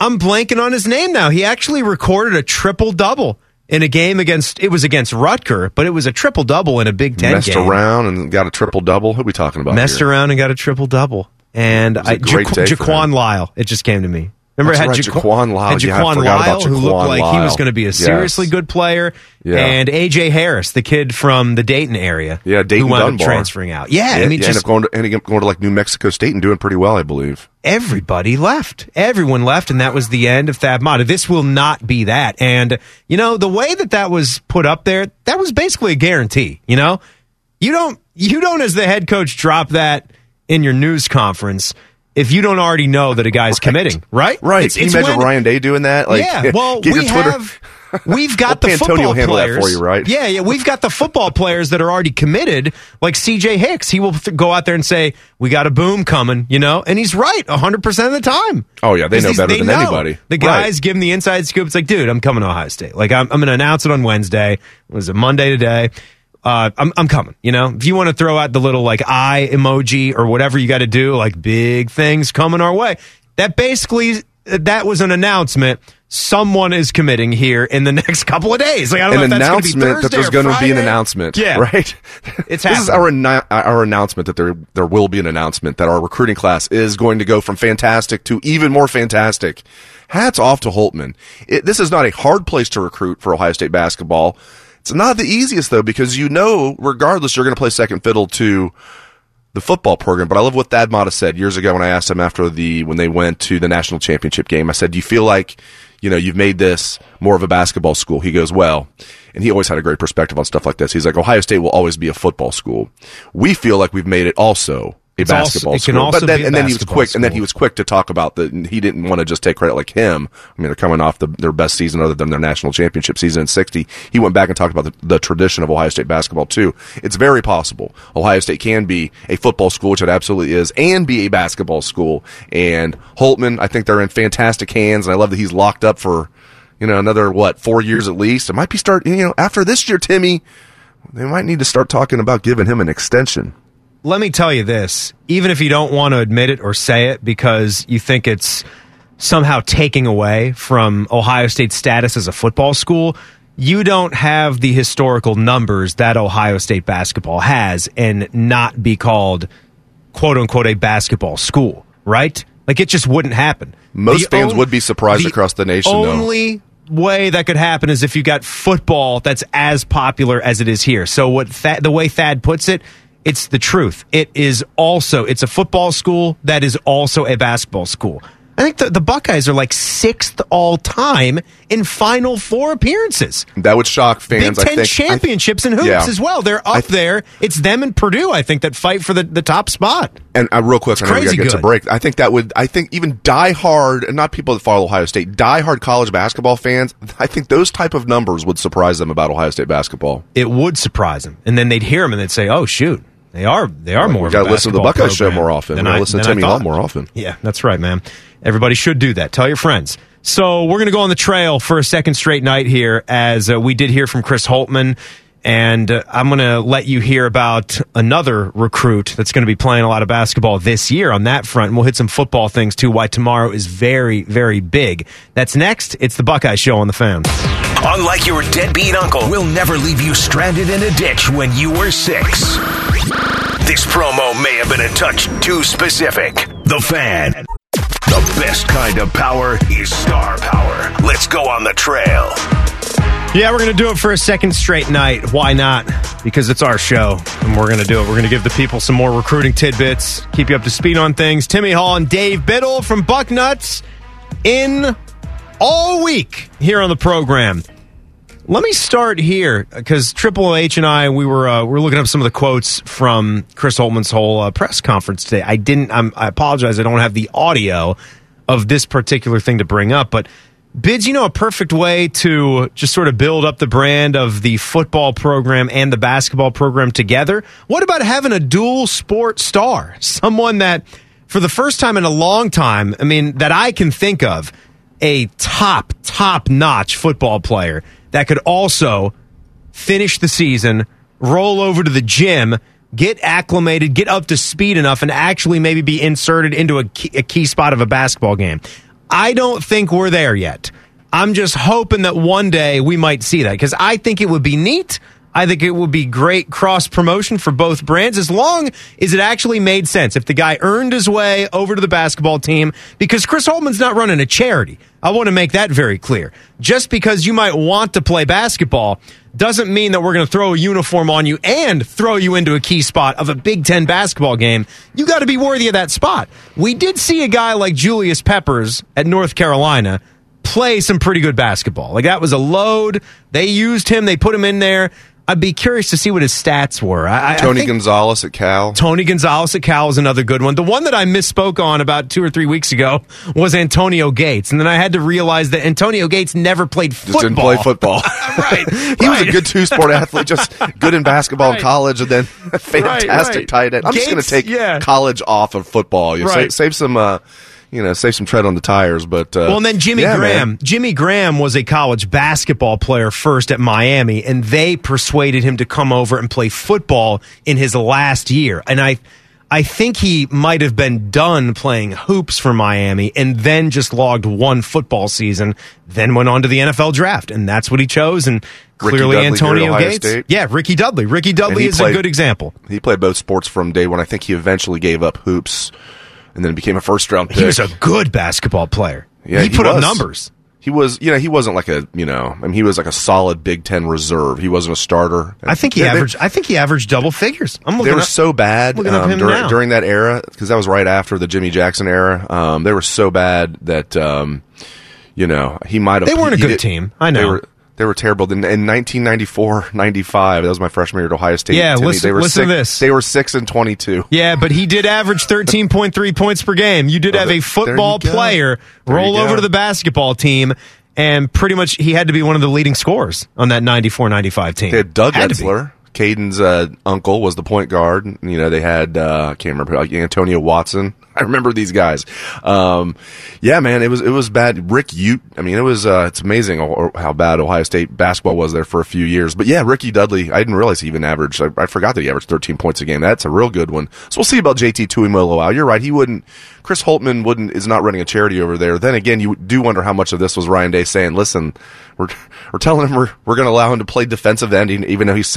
I'm blanking on his name now. He actually recorded a triple double in a game against. It was against Rutger, but it was a triple double in a Big Ten messed game. around and got a triple double. Who are we talking about? messed here? around and got a triple double. And I, great Jaquan, Jaquan. Lyle, it just came to me. Remember, That's it had right, Jaquan Lyle. had Jaquan forgot Lyle, about who looked Jaquan like he was going to be a seriously Yes. good player, Yeah. and AJ Harris, the kid from the Dayton area, Yeah, Dayton who wound up transferring out. Yeah, Yeah, I mean, yeah, just ended up going to, ended up going to like New Mexico State and doing pretty well, I believe. everybody left. Everyone left, and that was the end of Thad Matta. This will not be that. And, you know, the way that that was put up there, that was basically a guarantee, you know? You don't, you don't, as the head coach, drop that in your news conference if you don't already know that a guy's committing, right? Right. It's, Can you imagine when- Ryan Day doing that? Like, yeah, well, we have we've got Well, the Pantone football players for you, right? Yeah, yeah, we've got the football players that are already committed, like C.J. Hicks. He will th- go out there and say, "We got a boom coming," you know, and he's right hundred percent of the time. Oh, yeah, they know these- better they than know. anybody. The Right. guys give him the inside scoop. It's like, dude, I'm coming to Ohio State. Like, I'm, I'm going to announce it on Wednesday. It Was it Monday today? Uh, I'm, I'm coming. You know, if you want to throw out the little like eye emoji or whatever you got to do, like big things coming our way. That basically that was an announcement. Someone is committing here in the next couple of days. Like I don't an know if that's gonna be announcement that there's going to be an announcement. Yeah, right. It's this is our our announcement that there there will be an announcement that our recruiting class is going to go from fantastic to even more fantastic. Hats off to Holtmann. It, this is not a hard place to recruit for Ohio State basketball. It's not the easiest though because you know, regardless, you're going to play second fiddle to the football program. But I love what Thad Matta said years ago when I asked him after the when they went to the national championship game. I said, "Do you feel like you know you've made this more of a basketball school?" He goes, "Well," and he always had a great perspective on stuff like this. He's like, "Ohio State will always be a football school. We feel like we've made it also." A It's basketball school, also but then and then he was quick, and then he was quick to talk about the. He didn't want to just take credit like him. I mean, they're coming off the, their best season other than their national championship season in '60. He went back and talked about the, the tradition of Ohio State basketball too. It's very possible Ohio State can be a football school, which it absolutely is, and be a basketball school. And Holtmann, I think they're in fantastic hands, and I love that he's locked up for you know another what four years at least. It might be start you know after this year, Timmy. They might need to start talking about giving him an extension. Let me tell you this even if you don't want to admit it or say it because you think it's somehow taking away from Ohio State's status as a football school, you don't have the historical numbers that Ohio State basketball has and not be called quote unquote a basketball school, right? Like it just wouldn't happen. Most fans would be surprised across the nation, though. Only way that could happen is if you got football that's as popular as it is here. So what Thad, the way Thad puts it, it's the truth. It is also it's a football school that is also a basketball school. I think the, the Buckeyes are like sixth all time in Final Four appearances. That would shock fans. Big I Ten think. championships and hoops yeah. as well. They're up I- there. It's them and Purdue, I think, that fight for the, the top spot. And uh, real quick, I know we crazy gotta get to break. I think that would. I think even die hard, and not people that follow Ohio State, die hard college basketball fans. I think those type of numbers would surprise them about Ohio State basketball. It would surprise them, and then they'd hear them and they'd say, "Oh shoot, they are they are more." We of got to listen to the Buckeye show more often. We than got I- to listen to than I Timmy Hall more often. Yeah, that's right, man. Everybody should do that. Tell your friends. So we're going to go on the trail for a second straight night here, as uh, we did hear from Chris Holtmann. And uh, I'm going to let you hear about another recruit that's going to be playing a lot of basketball this year on that front. And we'll hit some football things too, why tomorrow is very, very big. That's next. It's the Buckeye Show on the fan. Unlike your deadbeat uncle, we'll never leave you stranded in a ditch when you were six. This promo may have been a touch too specific. The fan. The best kind of power is star power. Let's go on the trail. Yeah, we're going to do it for a second straight night. Why not? Because it's our show, and we're going to do it. We're going to give the people some more recruiting tidbits, keep you up to speed on things. Timmy Hall and Dave Biddle from Bucknuts in all week here on the program. Let me start here because Triple H and I we were uh, we were looking up some of the quotes from Chris Holtmann's whole uh, press conference today. I didn't. I'm, I apologize. I don't have the audio of this particular thing to bring up, but Bids, you know, a perfect way to just sort of build up the brand of the football program and the basketball program together. What about having a dual sport star? Someone that, for the first time in a long time, I mean, that I can think of, a top, top notch football player that could also finish the season, roll over to the gym, get acclimated, get up to speed enough, and actually maybe be inserted into a key, a key spot of a basketball game. I don't think we're there yet. I'm just hoping that one day we might see that because I think it would be neat. I think it would be great cross promotion for both brands as long as it actually made sense. If the guy earned his way over to the basketball team, because Chris Holtmann's not running a charity. I want to make that very clear. Just because you might want to play basketball doesn't mean that we're going to throw a uniform on you and throw you into a key spot of a Big Ten basketball game. You got to be worthy of that spot. We did see a guy like Julius Peppers at North Carolina play some pretty good basketball. Like that was a load. They used him, they put him in there. I'd be curious to see what his stats were. I, Tony I Gonzalez at Cal. Tony Gonzalez at Cal is another good one. The one that I misspoke on about two or three weeks ago was Antonio Gates, and then I had to realize that Antonio Gates never played Just football. didn't play football. right. he was a good two sport athlete, just good in basketball Right. in college, and then fantastic right. tight end. I'm just going to take yeah. college off of football. You Right. save, save some, uh, you know, save some tread on the tires. But uh, Well, and then Jimmy yeah, Graham. man. Jimmy Graham was a college basketball player first at Miami, and they persuaded him to come over and play football in his last year. And I, I think he might have been done playing hoops for Miami, and then just logged one football season. Then went on to the NFL draft, and that's what he chose. And clearly, Dudley Antonio Gates. State. Yeah, Ricky Dudley. Ricky Dudley is a good example. He played both sports from day one. I think he eventually gave up hoops and then became a first round pick. He was a good basketball player. Yeah, he, he put up numbers. He was, you know, he wasn't like a, you know, I mean, he was like a solid Big Ten reserve. He wasn't a starter. I think he Yeah, they- averaged. I think he averaged double figures. I'm looking. They were up- so bad um, during, during that era because that was right after the Jimmy Jackson era. Um, they were so bad that um, you know he might have. They weren't a good did- team. I They know. were, they were terrible. In, in 1994, 95, that was my freshman year at Ohio State. Yeah, Timmy, listen- they were listen to six, this. They were six and 22. Yeah, but he did average 13.3 points per game. You did Oh, have a football player There roll over to the basketball team, and pretty much he had to be one of the leading scorers on that 94-95 team. They had Doug Had to. Etzler. Caden's uh, uncle was the point guard. You know, they had uh, I can't remember like Antonio Watson. I remember these guys. Um, yeah, man, it was it was bad. Rick Yudt. I mean, it was uh, it's amazing how bad Ohio State basketball was there for a few years. But yeah, Ricky Dudley. I didn't realize he even averaged. I, I forgot that he averaged 13 points a game. That's a real good one. So we'll see about JT Tuimoloau. You're right. He wouldn't. Chris Holtmann wouldn't is not running a charity over there. Then again, you do wonder how much of this was Ryan Day saying, "Listen, we're we're telling him we're we're going to allow him to play defensive end, even though he's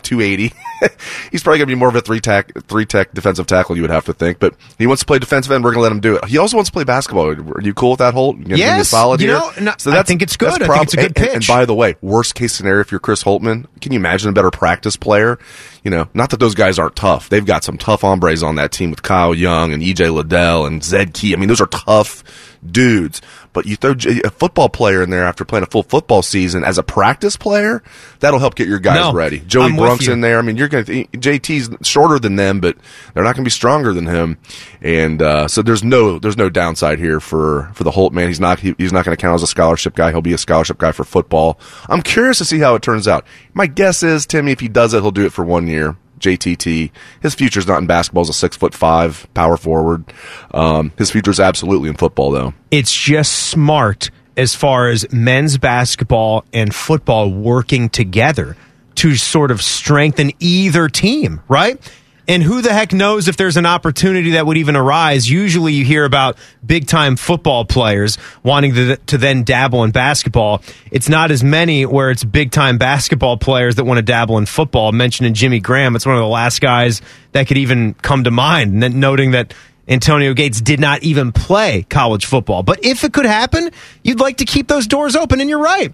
6'5", 280. he's probably going to be more of a three tech three tech defensive tackle. You would have to think, but he wants to play defensive end. We're going to let him do it. He also wants to play basketball. Are you cool with that, Holt? You gonna give me a Yes, solid you here? know, no, I think it's good. that's I think it's a good and- and- And, by the way, worst case scenario if you're Chris Holtmann, can you imagine a better practice player? You know, not that those guys aren't tough. They've got some tough hombres on that team with Kyle Young and EJ Liddell and Zed Key. I mean, those are tough dudes. But you throw a football player in there after playing a full football season as a practice player, that'll help get your guys No, ready. Joey I'm Brunk's in there. I mean, you're going to JT's shorter than them, but they're not going to be stronger than him. And uh, so there's no there's no downside here for for the Holt man. He's not he, he's not going to count as a scholarship guy. He'll be a scholarship guy for football. I'm curious to see how it turns out. My guess is Timmy, if he does it, he'll do it for one year. JTT. His future's not in basketball as a six foot five power forward. Um, his future's absolutely in football, though. It's just smart as far as men's basketball and football working together to sort of strengthen either team, right? And who the heck knows if there's an opportunity that would even arise? Usually you hear about big time football players wanting to, to then dabble in basketball. It's not as many where it's big time basketball players that want to dabble in football. Mentioning Jimmy Graham, it's one of the last guys that could even come to mind, And noting that Antonio Gates did not even play college football. But if it could happen, you'd like to keep those doors open. And you're right.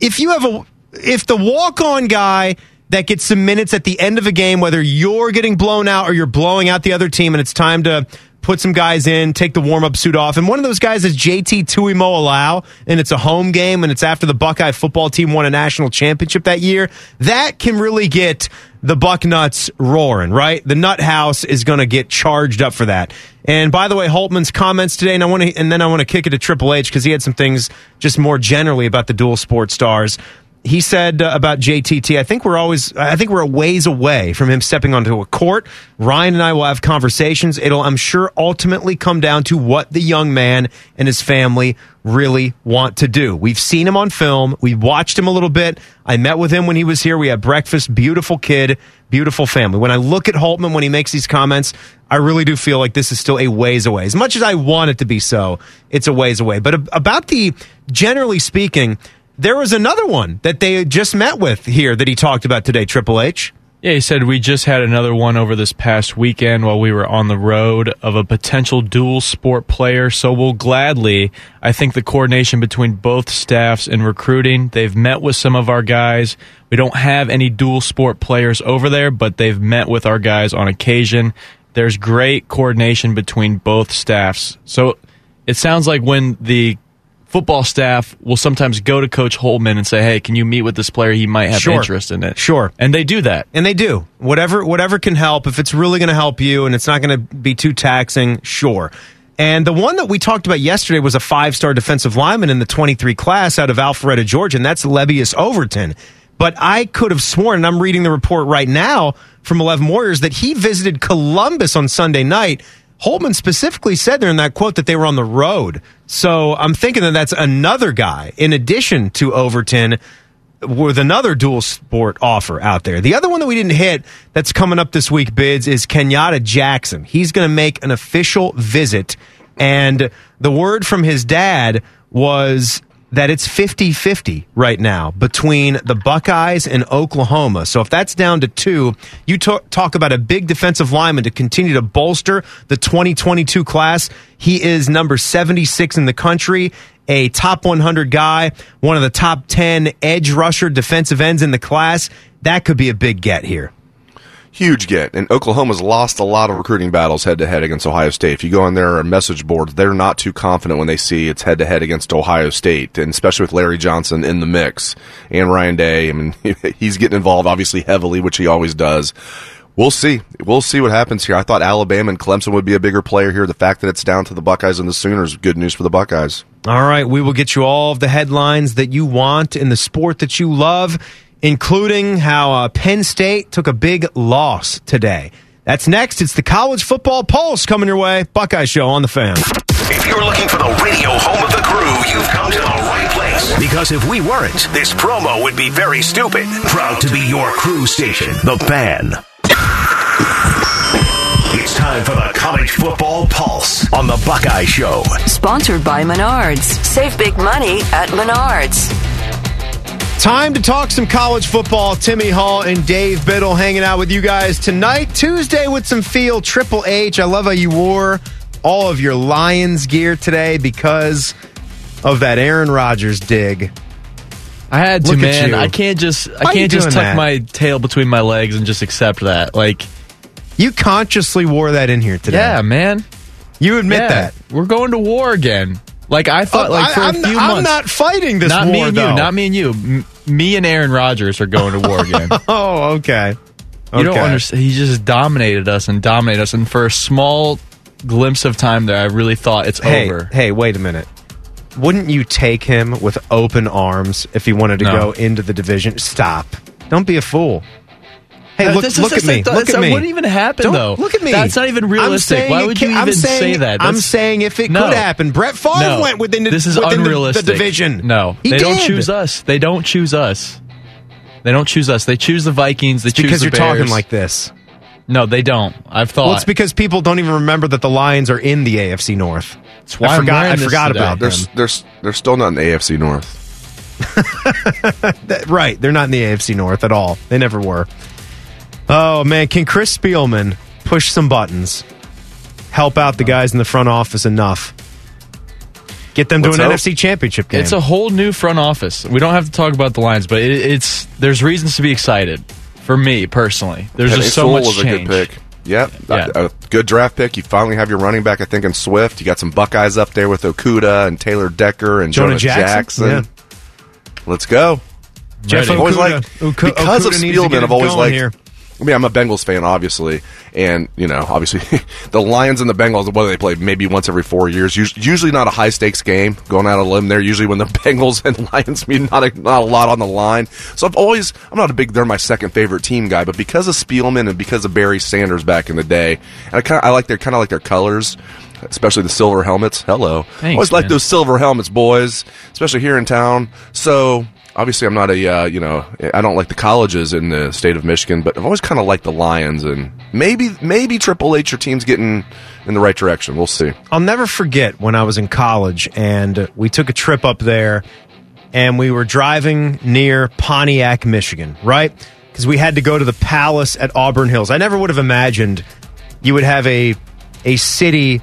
If you have a, if the walk on guy that gets some minutes at the end of a game, whether you're getting blown out or you're blowing out the other team, and it's time to put some guys in, take the warm up suit off. And one of those guys is JT Tuimoloau, and it's a home game, and it's after the Buckeye football team won a national championship that year. That can really get the Bucknuts roaring, right? The Nut House is going to get charged up for that. And by the way, Holtmann's comments today, and I want to, and then I want to kick it to Triple H because he had some things just more generally about the dual sport stars he said uh, about JTT, I think we're always, I think we're a ways away from him stepping onto a court. Ryan and I will have conversations. It'll, I'm sure, ultimately come down to what the young man and his family really want to do. We've seen him on film. We watched him a little bit. I met with him when he was here. We had breakfast. Beautiful kid, beautiful family. When I look at Holtmann when he makes these comments, I really do feel like this is still a ways away. As much as I want it to be so, it's a ways away. But about the, generally speaking, there was another one that they just met with here that he talked about today, Triple H. Yeah, he said we just had another one over this past weekend while we were on the road of a potential dual sport player. So we'll gladly, I think the coordination between both staffs in recruiting, they've met with some of our guys. We don't have any dual sport players over there, but they've met with our guys on occasion. There's great coordination between both staffs. So it sounds like when the football staff will sometimes go to Coach Holtmann and say, "Hey, can you meet with this player? He might have sure. interest in it." Sure, and they do that, and they do whatever whatever can help. If it's really going to help you and it's not going to be too taxing, sure. And the one that we talked about yesterday was a five star defensive lineman in the 23 class out of Alpharetta, Georgia, and that's Lebbeus Overton. But I could have sworn, and I'm reading the report right now from 11 Warriors, that he visited Columbus on Sunday night Holtmann specifically said there in that quote that they were on the road. So I'm thinking that that's another guy in addition to Overton with another dual sport offer out there. The other one that we didn't hit that's coming up this week, bids, is Kenyatta Jackson. He's going to make an official visit. And the word from his dad was that it's 50 50 right now between the Buckeyes and Oklahoma. So if that's down to two, you talk about a big defensive lineman to continue to bolster the 2022 class. He is number 76 in the country, a top 100 guy, one of the top 10 edge rusher defensive ends in the class. That could be a big get here huge get. And Oklahoma's lost a lot of recruiting battles head to head against Ohio State. If you go on their message boards, they're not too confident when they see it's head to head against Ohio State, and especially with Larry Johnson in the mix and Ryan Day. I mean, he's getting involved obviously heavily, which he always does. We'll see. We'll see what happens here. I thought Alabama and Clemson would be a bigger player here. The fact that it's down to the Buckeyes and the Sooners, good news for the Buckeyes. All right, we will get you all of the headlines that you want in the sport that you love including how uh, Penn State took a big loss today. That's next. It's the College Football Pulse coming your way. Buckeye Show on the fan. If you're looking for the radio home of the crew, you've come to the right place. Because if we weren't, this promo would be very stupid. Proud to be your crew station, The Fan. It's time for the College Football Pulse on the Buckeye Show. Sponsored by Menards. Save big money at Menards. Time to talk some college football. Timmy Hall and Dave Biddle hanging out with you guys tonight. Tuesday with some feel. Triple H. I love how you wore all of your Lions gear today because of that Aaron Rodgers dig. I had to, Look man. I can't just I can't just tuck that? my tail between my legs and just accept that. Like you consciously wore that in here today. Yeah, man. You admit yeah, that. We're going to war again. Like I thought, uh, like for I, a few months. I'm not fighting this not war. me and though. you. Not me and you. M- me and Aaron Rodgers are going to war again. oh, okay. You don't understand. He just dominated us and dominated us, and for a small glimpse of time there, I really thought it's hey, over. Hey, wait a minute. Wouldn't you take him with open arms if he wanted to no. go into the division? Stop. Don't be a fool. Hey, look, look at me. Look at me. Wouldn't even happen Don't, though. Look at me. That's not even realistic. Why would you even saying, say that? That's, I'm saying if it no. could happen. Brett Favre no. went within the, this is within unrealistic. The, the division. No, he they did. don't choose us. They don't choose us. They don't choose us. They choose the Vikings. They choose the Aviv. because the you're Bears. talking like this. No, they don't. I've thought. Well, it's because people don't even remember that the Lions are in the AFC North. That's why I I'm forgot. I forgot today. about They're, them. they're, they're still not in the AFC North. That- right, they're not in the AFC North at all. They never were. Oh man, can Chris Spielman push some buttons? Help out the guys in the front office enough. Get them to Let's an hope. NFC Championship game. It's a whole new front office. We don't have to talk about the Lions, but it, it's there's reasons to be excited for me personally. There's Penei just so Sewell much was change. a good pick. Yep, Yeah. a, a good draft pick. You finally have your running back, I think, in Swift. You got some Buckeyes up there with Okudah and Taylor Decker and Jonah Jonah, Jackson? Jackson. Let's go. Jeff Ready. I've always Okudah. like Oku- because of Okudah needs to Spielman. I've always going liked. here. I mean, I'm a Bengals fan, obviously, and you know, obviously, the Lions and the Bengals. What do they play? Maybe once every four years. Usually not a high stakes game. Going out on a limb there. Usually when the Bengals and Lions mean not a, not a lot on the line. So I've always I'm not a big. They're my second favorite team guy, but because of Spielman and because of Barry Sanders back in the day, and I kind of I like their kind of like their colors. Especially the silver helmets. Hello, Thanks, always like those silver helmets, boys. Especially here in town. So obviously I'm not a uh, you know I don't like the colleges in the state of Michigan, but I've always kind of liked the Lions and maybe maybe Triple H your team's getting in the right direction. We'll see. I'll never forget when I was in college and we took a trip up there and we were driving near Pontiac, Michigan, right? Because we had to go to the Palace at Auburn Hills. I never would have imagined you would have a a city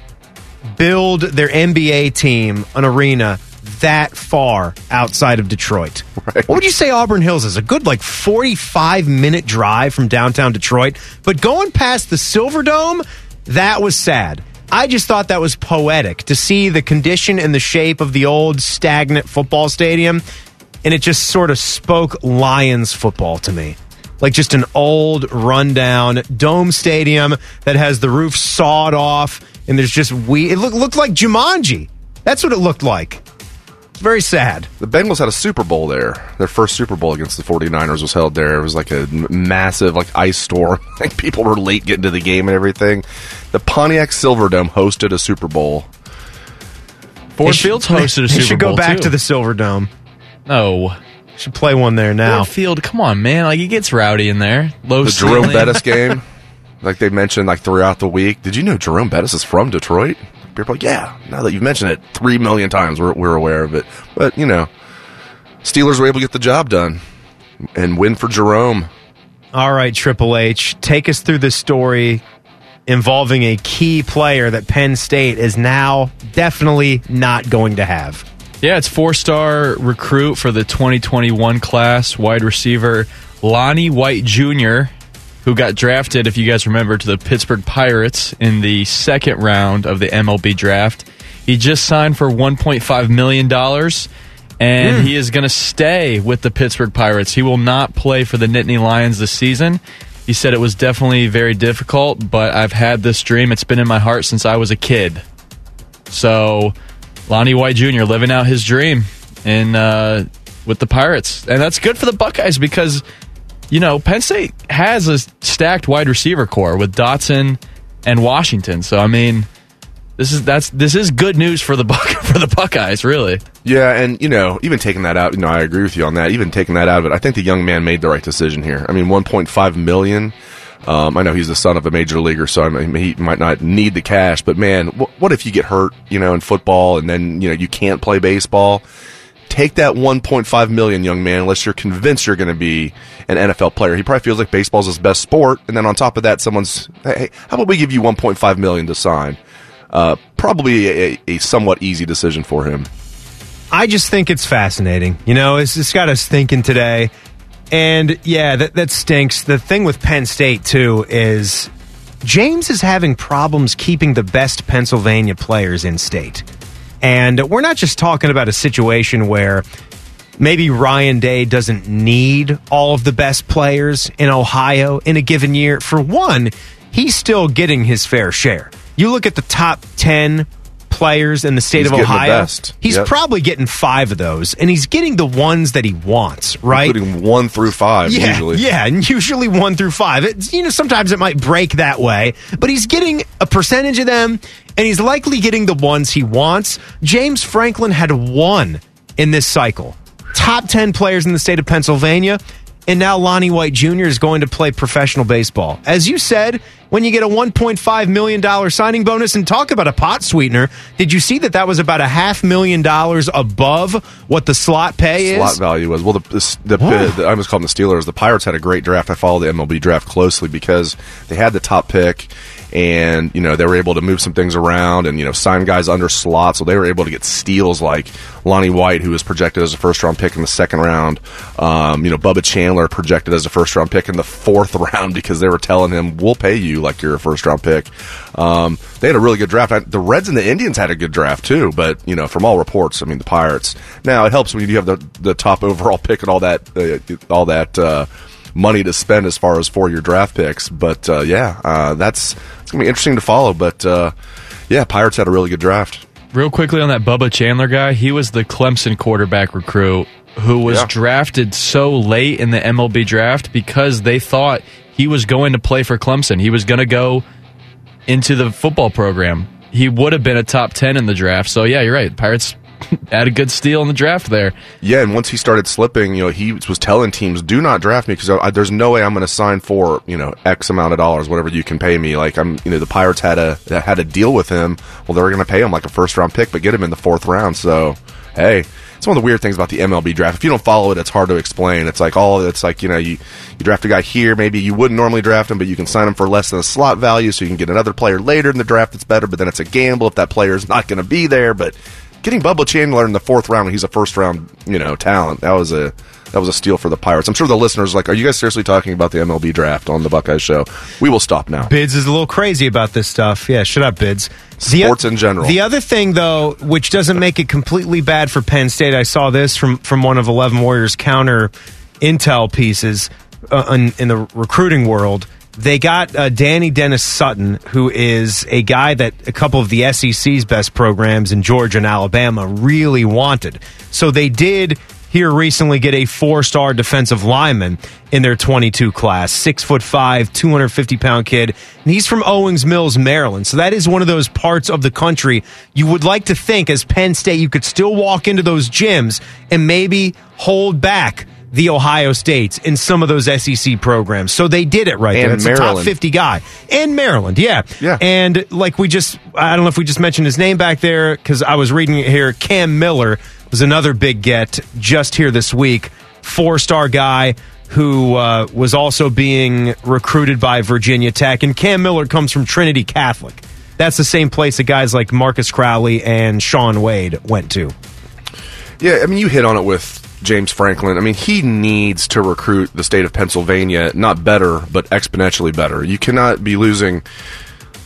build their NBA team an arena that far outside of Detroit. Right. What would you say Auburn Hills is? A good like 45 minute drive from downtown Detroit, but going past the Silver Dome, that was sad. I just thought that was poetic to see the condition and the shape of the old stagnant football stadium, and it just sort of spoke Lions football to me. Like just an old, rundown dome stadium that has the roof sawed off, and there's just we. It looked looked like Jumanji. That's what it looked like. It's very sad. The Bengals had a Super Bowl there. Their first Super Bowl against the 49ers was held there. It was like a massive like ice storm. like people were late getting to the game and everything. The Pontiac Silverdome hosted a Super Bowl. Ford They should- Fields hosted a they Super should Bowl go back too. to the Silverdome. No. Should play one there now. Ford Field, come on, man! Like it gets rowdy in there. Low The Jerome. Bettis game, like they mentioned like throughout the week. Did you know Jerome Bettis is from Detroit? People are like, yeah. Now that you've mentioned it three million times, we're, we're aware of it. But you know, Steelers were able to get the job done and win for Jerome. All right, Triple H, take us through this story involving a key player that Penn State is now definitely not going to have. Yeah, it's four-star recruit for the 2021 class, wide receiver Lonnie White Jr., who got drafted, if you guys remember, to the Pittsburgh Pirates in the second round of the MLB draft. He just signed for 1.5 million dollars, and he is going to stay with the Pittsburgh Pirates. He will not play for the Nittany Lions this season. He said it was definitely very difficult, but I've had this dream. It's been in my heart since I was a kid. So, Lonnie White Jr. living out his dream in uh, with the Pirates, and that's good for the Buckeyes because you know Penn State has a stacked wide receiver core with Dotson and Washington. So, I mean, this is that's this is good news for the Buck for the Buckeyes, really. Yeah, and you know, even taking that out, you know, I agree with you on that. Even taking that out of it, I think the young man made the right decision here. I mean, 1.5 million. Um, I know he's the son of a major leaguer, so I mean, he might not need the cash. But man, wh- what if you get hurt, you know, in football, and then you know you can't play baseball? Take that 1.5 million, young man, unless you're convinced you're going to be an NFL player. He probably feels like baseball's his best sport, and then on top of that, someone's, hey, how about we give you 1.5 million to sign? Uh, probably a, a somewhat easy decision for him. I just think it's fascinating. You know, it's, it's got us thinking today. And yeah, that, that stinks. The thing with Penn State, too, is James is having problems keeping the best Pennsylvania players in state. And we're not just talking about a situation where maybe Ryan Day doesn't need all of the best players in Ohio in a given year. For one, he's still getting his fair share. You look at the top 10 players in the state He's of Ohio, he's Yep. probably getting five of those, and he's getting the ones that he wants, right? including one through five yeah, usually. yeah, and usually one through five. It's, you know, sometimes it might break that way, but he's getting a percentage of them, and he's likely getting the ones he wants. James Franklin had one in this cycle. Top 10 players in the state of Pennsylvania, and now Lonnie White Jr. is going to play professional baseball. As you said, when you get a $1.5 million signing bonus and talk about a pot sweetener, did you see that that was about a half million dollars above what the slot pay slot is? value was. Well, the, the, the, the I was calling the Steelers. The Pirates had a great draft. I followed the MLB draft closely because they had the top pick, and you know they were able to move some things around and you know sign guys under slot, So they were able to get steals like Lonnie White, who was projected as a first round pick in the second round. Um, you know, Bubba Chandler projected as a first round pick in the fourth round because they were telling him, "We'll pay you like you're a first round pick." Um, they had a really good draft. I, the Reds and the Indians had a good draft too, but you know, from all reports, I mean, the Pirates. Now it helps when you have the the top overall pick and all that, uh, all that. Uh, money to spend as far as four year draft picks, but uh, yeah, uh, that's it's gonna be interesting to follow. But uh, yeah, Pirates had a really good draft. Real quickly on that Bubba Chandler guy, he was the Clemson quarterback recruit who was Yeah. drafted so late in the MLB draft because they thought he was going to play for Clemson. He was going to go into the football program. He would have been a top 10 in the draft. So, yeah, you're right. Pirates had a good steal in the draft there. Yeah, and once he started slipping, you know, he was telling teams, "Do not draft me because there's no way I'm going to sign for you know X amount of dollars, whatever you can pay me." Like I'm, you know, the Pirates had a had a deal with him. Well, they were going to pay him like a first round pick, but get him in the fourth round. So, hey, it's one of the weird things about the MLB draft. If you don't follow it, it's hard to explain. It's like all it's like you know you you draft a guy here, maybe you wouldn't normally draft him, but you can sign him for less than a slot value, so you can get another player later in the draft that's better. But then it's a gamble if that player's not going to be there, but getting Bubba Chandler in the fourth round when he's a first round, you know, talent. That was a that was a steal for the Pirates. I'm sure the listeners are like, are you guys seriously talking about the MLB draft on the Buckeyes show? We will stop now. Bids is a little crazy about this stuff. Yeah, shut up, Bids. The Sports o- in general. The other thing, though, which doesn't make it completely bad for Penn State, I saw this from from one of Eleven Warriors' counter intel pieces uh, in, in the recruiting world. They got uh, Dani Dennis-Sutton, who is a guy that a couple of the SEC's best programs in Georgia and Alabama really wanted. So they did here recently get a four-star defensive lineman in their 22 class, six foot five, 250 pound kid, and he's from Owings Mills, Maryland. So that is one of those parts of the country you would like to think, as Penn State, you could still walk into those gyms and maybe hold back the Ohio States in some of those SEC programs. So they did it right there. And It's a top 50 guy. And Maryland, yeah. Yeah. And like we just, I don't know if we just mentioned his name back there because I was reading it here. Cam Miller was another big get just here this week. Four star guy who uh, was also being recruited by Virginia Tech. And Cam Miller comes from Trinity Catholic. That's the same place that guys like Marcus Crowley and Shaun Wade went to. Yeah, I mean, you hit on it with James Franklin. I mean, he needs to recruit the state of Pennsylvania, not better, but exponentially better. You cannot be losing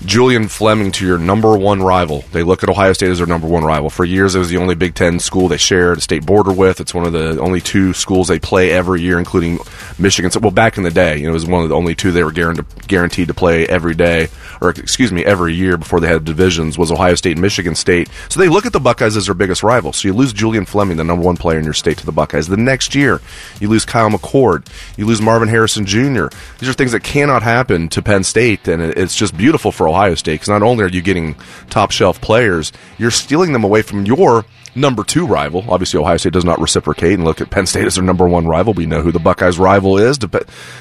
Julian Fleming to your number one rival. They look at Ohio State as their number one rival. For years, it was the only Big Ten school they shared a state border with. It's one of the only two schools they play every year, including Michigan. So, well, back in the day, you know, it was one of the only two they were guaranteed to play every day, or excuse me, every year before they had divisions. Was Ohio State and Michigan State. So they look at the Buckeyes as their biggest rival. So you lose Julian Fleming, the number one player in your state, to the Buckeyes. The next year, you lose Kyle McCord. You lose Marvin Harrison Jr. These are things that cannot happen to Penn State, and it's just beautiful for Ohio State because not only are you getting top shelf players, you're stealing them away from your number two rival. Obviously, Ohio State does not reciprocate and look at Penn State as their number one rival. We know who the Buckeyes' rival is,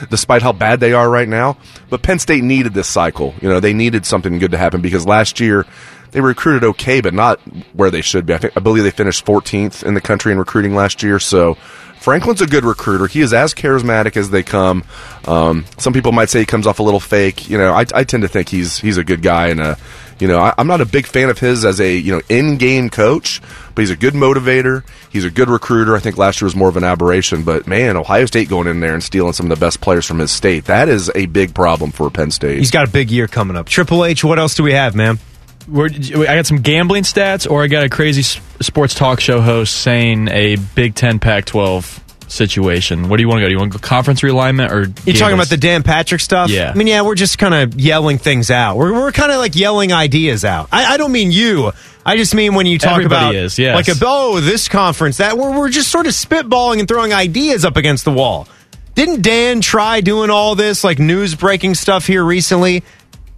despite how bad they are right now. But Penn State needed this cycle. You know, they needed something good to happen because last year they recruited okay, but not where they should be. I think I believe they finished 14th in the country in recruiting last year. So Franklin's a good recruiter. He is as charismatic as they come. Um, some people might say he comes off a little fake. You know, I, I tend to think he's he's a good guy and a. You know, I, I'm not a big fan of his as a you know in-game coach, but he's a good motivator. He's a good recruiter. I think last year was more of an aberration, but man, Ohio State going in there and stealing some of the best players from his state that is a big problem for Penn State. He's got a big year coming up. Triple H, what else do we have, man? Where, I got some gambling stats, or I got a crazy sports talk show host saying a Big Ten Pac 12 situation. What do you want to go? Do you want to go conference realignment or You talking about the Dan Patrick stuff? Yeah. I mean, yeah, we're just kind of yelling things out. We're, we're kind of like yelling ideas out. I, I don't mean you. I just mean when you talk Everybody about is, yes. like a oh this conference that we're we're just sort of spitballing and throwing ideas up against the wall. Didn't Dan try doing all this like news breaking stuff here recently?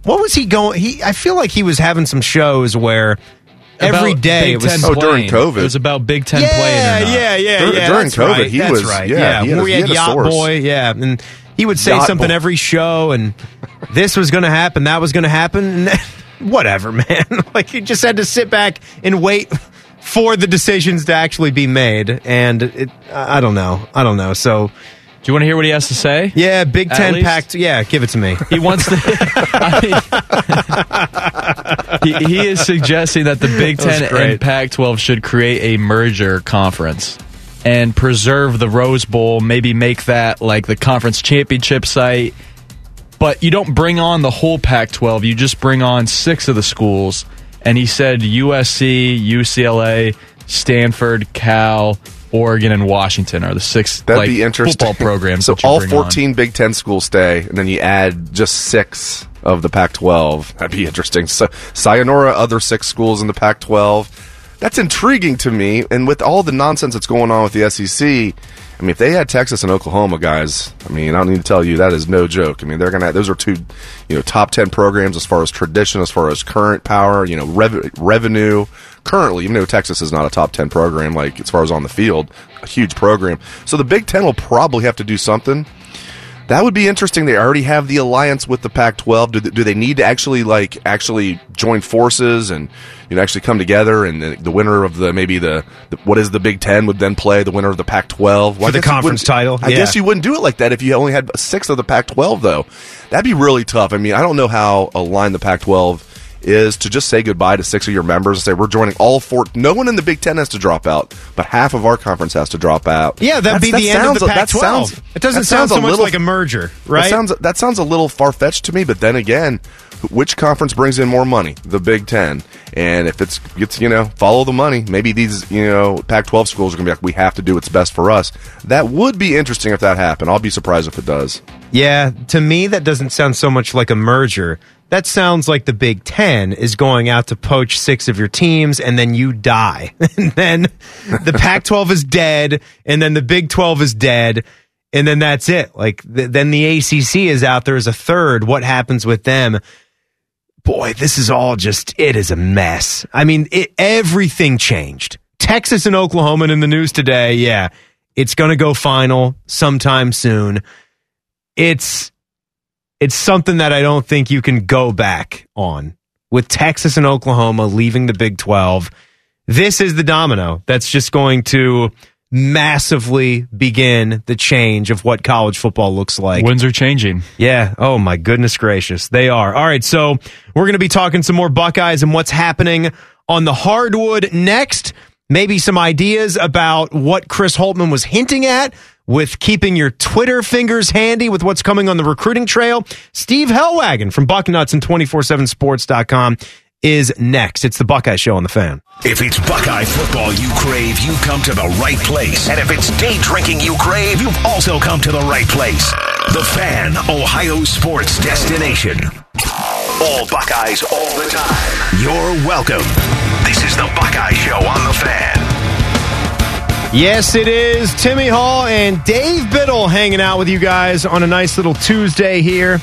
What was he going? He I feel like he was having some shows where every about day Big it was Ten Oh, during playing. COVID. It was about Big Ten yeah, playing. Or not. yeah, yeah, Dur- yeah. during that's COVID, right, he that's was- right. yeah, Yeah, he had a- we he had, had a Yacht source. Boy, yeah, and he would say Yacht something Boy. every show, and this was going to happen, that was going to happen, and then- whatever, man. like you just had to sit back and wait for the decisions to actually be made, and it, I I don't know, I don't know. So Do you want to hear what he has to say? yeah, Big Ten least? packed. Yeah, give it to me. He wants to. I mean, he, he is suggesting that the Big Ten and Pac-12 should create a merger conference and preserve the Rose Bowl. Maybe make that like the conference championship site. But you don't bring on the whole Pac-12. You just bring on six of the schools. And he said USC, UCLA, Stanford, Cal, Oregon, and Washington are the six That'd like, be interesting. football programs. So all bring on. 14 Big Ten schools stay, and then you add just six of the Pac-12. That'd be interesting. So sayonara, other six schools in the Pac-12. That's intriguing to me. And with all the nonsense that's going on with the SEC, I mean, if they had Texas and Oklahoma guys, I mean, I don't need to tell you that is no joke. I mean, they're gonna those are two, you know, top ten programs as far as tradition, as far as current power, you know, rev- revenue. Currently, even though Texas is not a top ten program, like as far as on the field, a huge program. So the Big Ten will probably have to do something. That would be interesting. They already have the alliance with the Pac-12. Do they, do they need to actually like actually join forces and you know actually come together? And the, the winner of the maybe the, the what is the Big Ten would then play the winner of the Pac-12 Well, For the conference title, I yeah. guess you wouldn't do it like that if you only had six of the Pac-12 though. That'd be really tough. I mean, I don't know how aligned the Pac-12 is to just say goodbye to six of your members and say we're joining all four. No one in the Big Ten has to drop out, but half of our conference has to drop out. Yeah, that'd That's- be that the end of the sounds- that Pac-12. sounds- it doesn't sound sounds so a much little- like a merger, right? That sounds that sounds a little far fetched to me, but then again, which conference brings in more money? The Big Ten. And if it's gets you know follow the money, maybe these you know Pac-12 schools are going to be like, we have to do what's best for us. That would be interesting if that happened. I'll be surprised if it does. Yeah, to me, that doesn't sound so much like a merger. That sounds like the Big Ten is going out to poach six of your teams, and then you die. and then the Pac 12 is dead, and then the Big 12 is dead, and then that's it. Like, th- then the ACC is out there as a third. What happens with them? Boy, this is all just, it is a mess. I mean, it, everything changed. Texas and Oklahoma in the news today. Yeah, it's going to go final sometime soon it's it's something that I don't think you can go back on with Texas and Oklahoma leaving the Big 12. This is the domino that's just going to massively begin the change of what college football looks like. Winds are changing. Yeah. Oh my goodness gracious. They are. All right. So we're going to be talking some more Buckeyes and what's happening on the hardwood next. Maybe some ideas about what Chris Holtmann was hinting at with keeping your Twitter fingers handy with what's coming on the recruiting trail. Steve Helwagen from Bucknuts and 247sports.com is next. It's the Buckeye Show on the fan. If it's Buckeye football you crave, you come to the right place. And if it's day drinking you crave, you've also come to the right place. The Fan, Ohio sports destination. All Buckeyes all the time. You're welcome. This is the Buckeye Show on the Fan. Yes, it is. Timmy Hall and Dave Biddle hanging out with you guys on a nice little Tuesday here.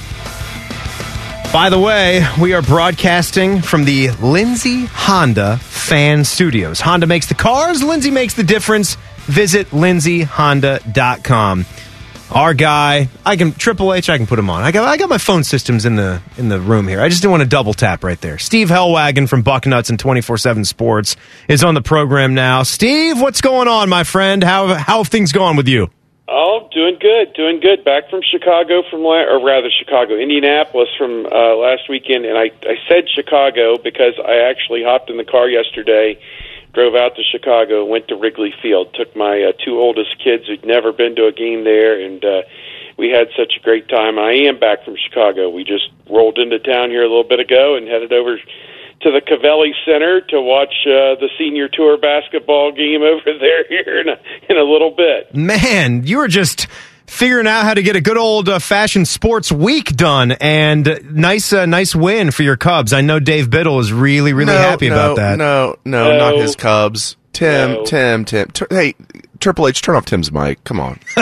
By the way, we are broadcasting from the Lindsay Honda Fan Studios. Honda makes the cars, Lindsay makes the difference. Visit lindsayhonda.com. Our guy, I can Triple H, I can put him on. I got I got my phone systems in the in the room here. I just didn't want to double tap right there. Steve Helwagen from Bucknuts and 24/7 Sports is on the program now. Steve, what's going on, my friend? How how have things gone with you? Oh, doing good, doing good. Back from Chicago from la- or rather Chicago, Indianapolis from uh, last weekend, and I I said Chicago because I actually hopped in the car yesterday, drove out to Chicago, went to Wrigley Field, took my uh, two oldest kids who'd never been to a game there, and uh, we had such a great time. I am back from Chicago. We just rolled into town here a little bit ago and headed over to the Covelli Center to watch uh, the senior tour basketball game over there here in a, in a little bit. Man, you were just figuring out how to get a good old uh, fashioned sports week done, and uh, nice, uh, nice win for your Cubs. I know Dave Biddle is really, really no, happy no, about that. No, no, No. not his Cubs. Tim, No. Tim, Tim. Tur- hey, Triple H, turn off Tim's mic. Come on.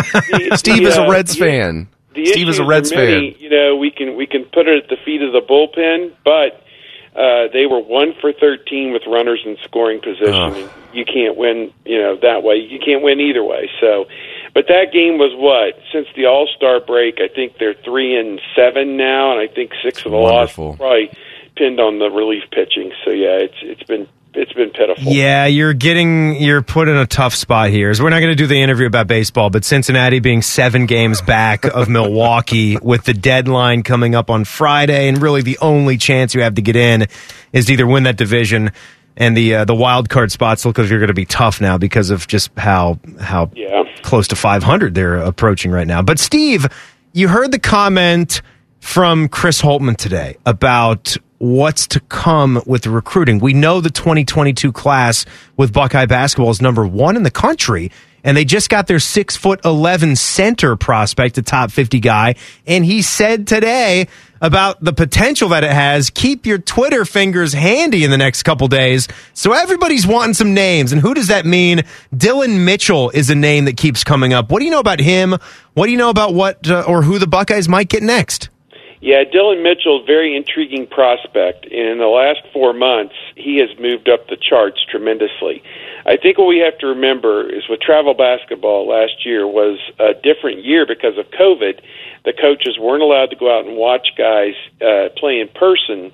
Steve the, is a Reds the- fan. The Steve is a Reds many, fan. You know, we can we can put it at the feet of the bullpen, but Uh, they were one for 13 with runners in scoring position. Ugh. You can't win, you know, that way. You can't win either way. So, but that game was what since the All Star break. I think they're three and seven now, and I think six of the losses probably pinned on the relief pitching. So yeah, it's it's been it's been pitiful. Yeah, you're getting you're put in a tough spot here. So we're not going to do the interview about baseball, but Cincinnati being seven games back of Milwaukee with the deadline coming up on Friday, and really the only chance you have to get in is to either win that division. And the uh, the wild card spots look like they're going to be tough now because of just how how Yeah. close to 500 they're approaching right now. But Steve, you heard the comment from Chris Holtmann today about what's to come with the recruiting. We know the 2022 class with Buckeye basketball is number one in the country. And they just got their six foot 11 center prospect, a top 50 guy. And he said today about the potential that it has. Keep your Twitter fingers handy in the next couple days. So everybody's wanting some names. And who does that mean? Dylan Mitchell is a name that keeps coming up. What do you know about him? What do you know about what uh, or who the Buckeyes might get next? Yeah, Dylan Mitchell, very intriguing prospect. In the last four months, he has moved up the charts tremendously. I think what we have to remember is with travel basketball last year was a different year because of COVID. The coaches weren't allowed to go out and watch guys uh, play in person,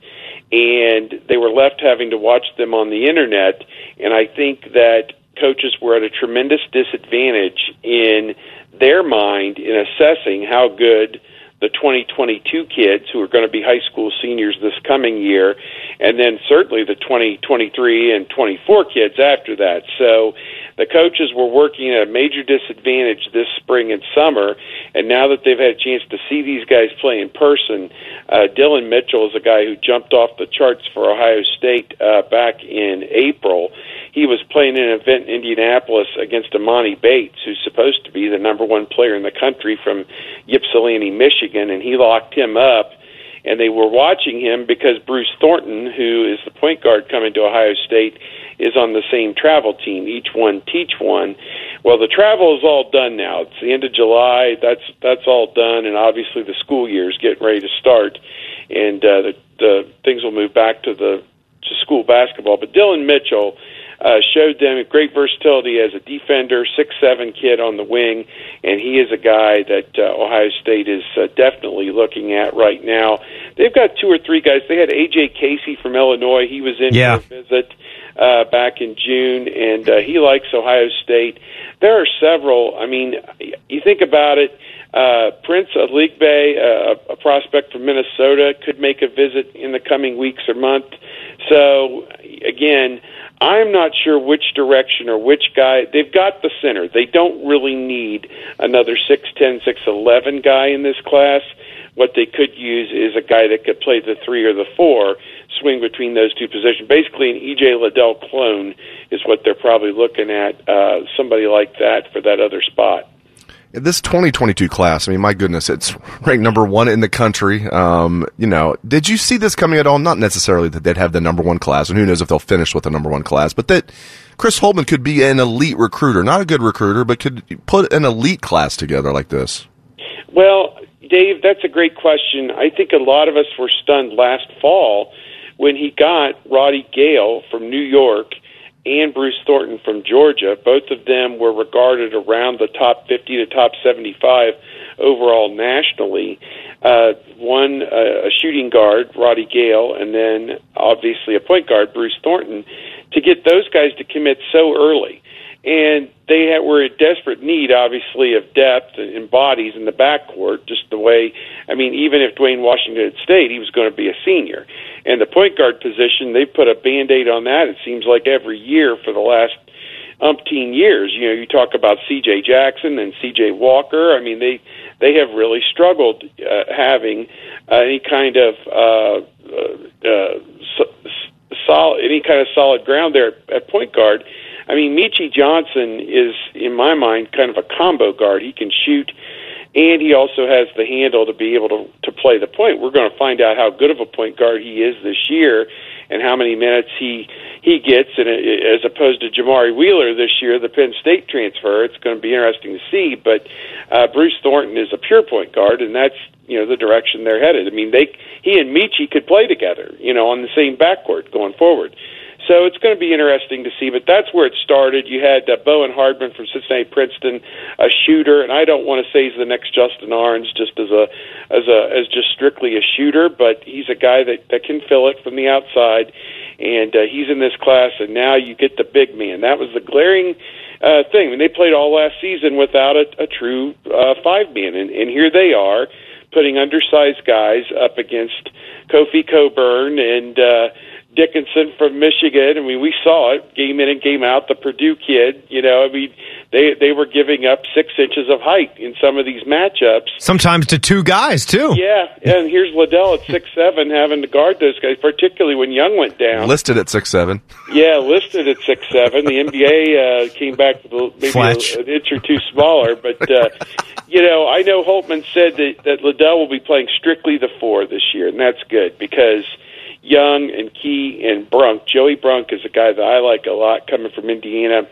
and they were left having to watch them on the internet. And I think that coaches were at a tremendous disadvantage in their mind in assessing how good the 2022 kids who are going to be high school seniors this coming year, and then certainly the 2023 and 24 kids after that. So the coaches were working at a major disadvantage this spring and summer, and now that they've had a chance to see these guys play in person, uh, Dylan Mitchell is a guy who jumped off the charts for Ohio State uh, back in April. He was playing in an event in Indianapolis against Emoni Bates, who's supposed to be the number one player in the country from Ypsilanti, Michigan, and he locked him up. And they were watching him because Bruce Thornton, who is the point guard coming to Ohio State, is on the same travel team. Each one teach one. Well, the travel is all done now. It's the end of July. That's that's all done, and obviously the school year is getting ready to start, and uh, the the things will move back to the to school basketball. But Dylan Mitchell uh, showed them great versatility as a defender, six seven kid on the wing, and he is a guy that uh, Ohio State is uh, definitely looking at right now. They've got two or three guys. They had AJ Casey from Illinois. He was in Yeah. for a visit uh, back in June, and uh, he likes Ohio State. There are several. I mean, you think about it. Uh, Prince Aligbe, uh, a prospect from Minnesota, could make a visit in the coming weeks or month. So again, I'm not sure which direction or which guy. They've got the center. They don't really need another six ten, six eleven guy in this class. What they could use is a guy that could play the three or the four, swing between those two positions. Basically, an EJ Liddell clone is what they're probably looking at. Uh, somebody like that for that other spot. This 2022 class, I mean, my goodness, it's ranked number one in the country. Um, you know, did you see this coming at all? Not necessarily that they'd have the number one class, and who knows if they'll finish with the number one class, but that Chris Holtmann could be an elite recruiter, not a good recruiter, but could put an elite class together like this. Well, Dave, that's a great question. I think a lot of us were stunned last fall when he got Roddy Gayle from New York and Bruce Thornton from Georgia. Both of them were regarded around the top 50 to top 75 overall nationally. Uh, one, uh, a shooting guard, Roddy Gayle, and then obviously a point guard, Bruce Thornton, to get those guys to commit so early and they had, were in desperate need, obviously, of depth and bodies in the backcourt. Just the way, I mean, even if Duane Washington had stayed, he was going to be a senior. And the point guard position, they put a band aid on that. It seems like every year for the last umpteen years. You know, you talk about C.J. Jackson and C.J. Walker. I mean, they they have really struggled uh, having uh, any kind of uh, uh, uh, so, solid, any kind of solid ground there at, at point guard. I mean, Meechie Johnson is, in my mind, kind of a combo guard. He can shoot, and he also has the handle to be able to to play the point. We're going to find out how good of a point guard he is this year, and how many minutes he he gets, and uh, as opposed to Jamari Wheeler this year, the Penn State transfer, it's going to be interesting to see. But uh, Bruce Thornton is a pure point guard, and that's you know the direction they're headed. I mean, they he and Meechie could play together, you know, on the same backcourt going forward. So it's going to be interesting to see, but that's where it started. You had uh, Bowen Hardman from Cincinnati Princeton, a shooter, and I don't want to say he's the next Justin Ahrens just as a as a as just strictly a shooter, but he's a guy that that can fill it from the outside, and uh, he's in this class. And now you get the big man. That was the glaring uh, thing. I mean, they played all last season without a, a true uh, five man, and, and here they are putting undersized guys up against Kofi Cockburn and. uh Dickinson from Michigan. I mean, we saw it game in and game out. The Purdue kid, you know, I mean, they they were giving up six inches of height in some of these matchups. Sometimes to two guys too. Yeah, and here's Liddell at six seven having to guard those guys, particularly when Young went down. Listed at six seven. Yeah, listed at six seven. The NBA uh, came back maybe a, an inch or two smaller, but uh, you know, I know Holtmann said that, that Liddell will be playing strictly the four this year, and that's good because Young and Key and Brunk. Joey Brunk is a guy that I like a lot coming from Indiana.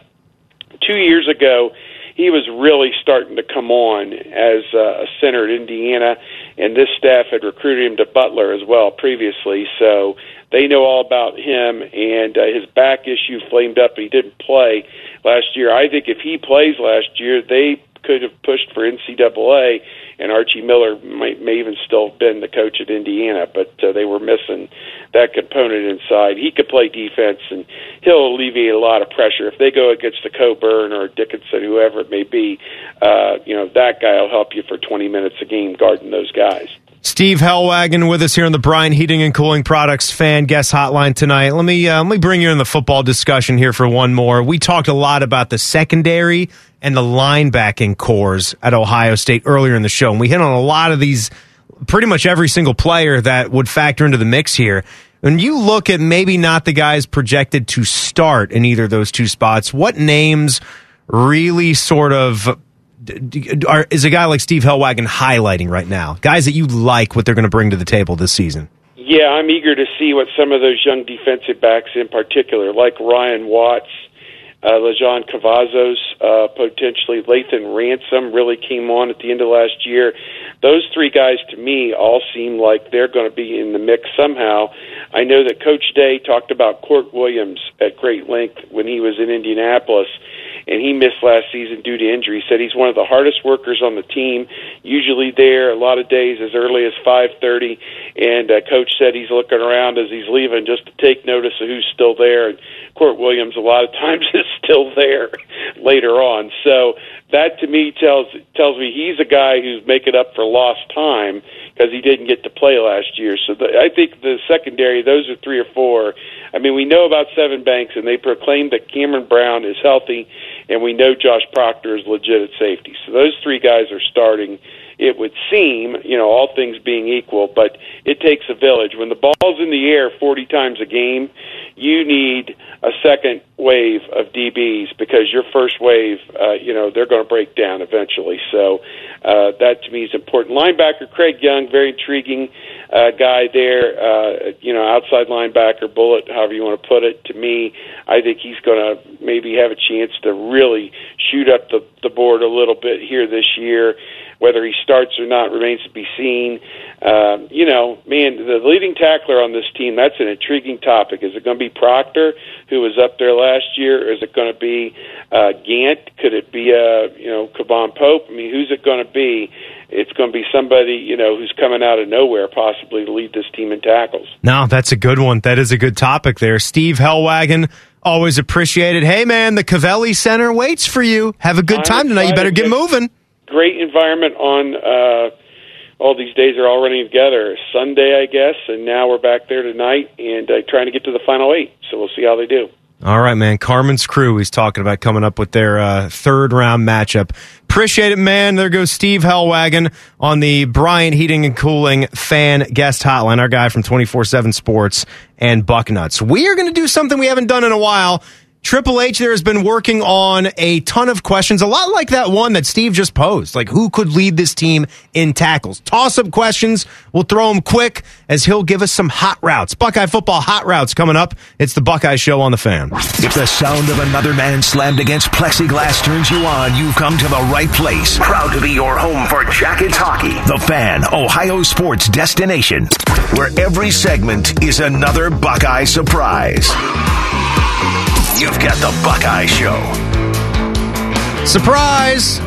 Two years ago, he was really starting to come on as a center at Indiana, and this staff had recruited him to Butler as well previously, so they know all about him. And uh, his back issue flamed up, and he didn't play last year. I think if he plays last year, they could have pushed for NCAA and Archie Miller might may even still have been the coach at Indiana, but uh, they were missing that component inside. He could play defense, and he'll alleviate a lot of pressure if they go against a Cockburn or Dickinson, whoever it may be. Uh, you know that guy will help you for 20 minutes a game guarding those guys. Steve Helwagen with us here on the Bryant Heating and Cooling Products fan guest hotline tonight. Let me uh, let me bring you in the football discussion here for one more. We talked a lot about the secondary and the linebacking cores at Ohio State earlier in the show, and we hit on a lot of these. Pretty much every single player that would factor into the mix here. When you look at maybe not the guys projected to start in either of those two spots, what names really sort of are, is a guy like Steve Helwagen highlighting right now? Guys that you like what they're going to bring to the table this season. Yeah, I'm eager to see what some of those young defensive backs, in particular, like Ryan Watts, uh, Lejond Cavazos, uh, potentially Lathan Ransom, really came on at the end of last year. Those three guys, to me, all seem like they're going to be in the mix somehow. I know that Coach Day talked about Kourt Williams at great length when he was in Indianapolis and he missed last season due to injury. He said he's one of the hardest workers on the team, usually there a lot of days as early as 5:30. And uh, coach said he's looking around as he's leaving just to take notice of who's still there. And Kourt Williams, a lot of times, is still there later on. So that to me tells tells me he's a guy who's making up for lost time because he didn't get to play last year. So the, I think the secondary, those are three or four. I mean, we know about Sevyn Banks, and they proclaimed that Cameron Brown is healthy, and we know Josh Proctor is legit at safety. So those three guys are starting. It would seem, you know, all things being equal, but it takes a village. When the ball's in the air 40 times a game, you need a second wave of DBs because your first wave, uh, you know, they're going to break down eventually. So uh, that to me is important. Linebacker Craig Young, very intriguing uh, guy there. Uh, you know, outside linebacker, bullet, however you want to put it. To me, I think he's going to maybe have a chance to really shoot up the the board a little bit here this year. Whether he starts or not remains to be seen. Um, you know, man, the leading tackler on this team, that's an intriguing topic. Is it going to be Proctor, who was up there last year, or is it going to be uh, Gant? Could it be, uh, you know, K'Vaughan Pope? I mean, who's it going to be? It's going to be somebody, you know, who's coming out of nowhere possibly to lead this team in tackles. No, that's a good one. That is a good topic there. Steve Helwagen always appreciated. Hey, man, the Covelli Center waits for you. Have a good time tonight. You better get moving great environment on uh, all these days are all running together. Sunday, I guess, and now we're back there tonight and uh, trying to get to the final eight. So we'll see how they do. All right, man. Carmen's crew. He's talking about coming up with their uh, third round matchup. Appreciate it, man. There goes Steve Helwagen on the Bryant Heating and Cooling fan guest hotline. Our guy from 24 7 Sports and Bucknuts. We are going to do something we haven't done in a while Triple H there has been working on a ton of questions, a lot like that one that Steve just posed. Like, who could lead this team in tackles? Toss up questions. We'll throw them quick as he'll give us some hot routes. Buckeye football hot routes coming up. It's the Buckeye Show on the fan. If the sound of another man slammed against plexiglass turns you on, you've come to the right place. Proud to be your home for Jackets hockey. The Fan, Ohio sports destination, where every segment is another Buckeye surprise. You've got the Buckeye Show. Surprise!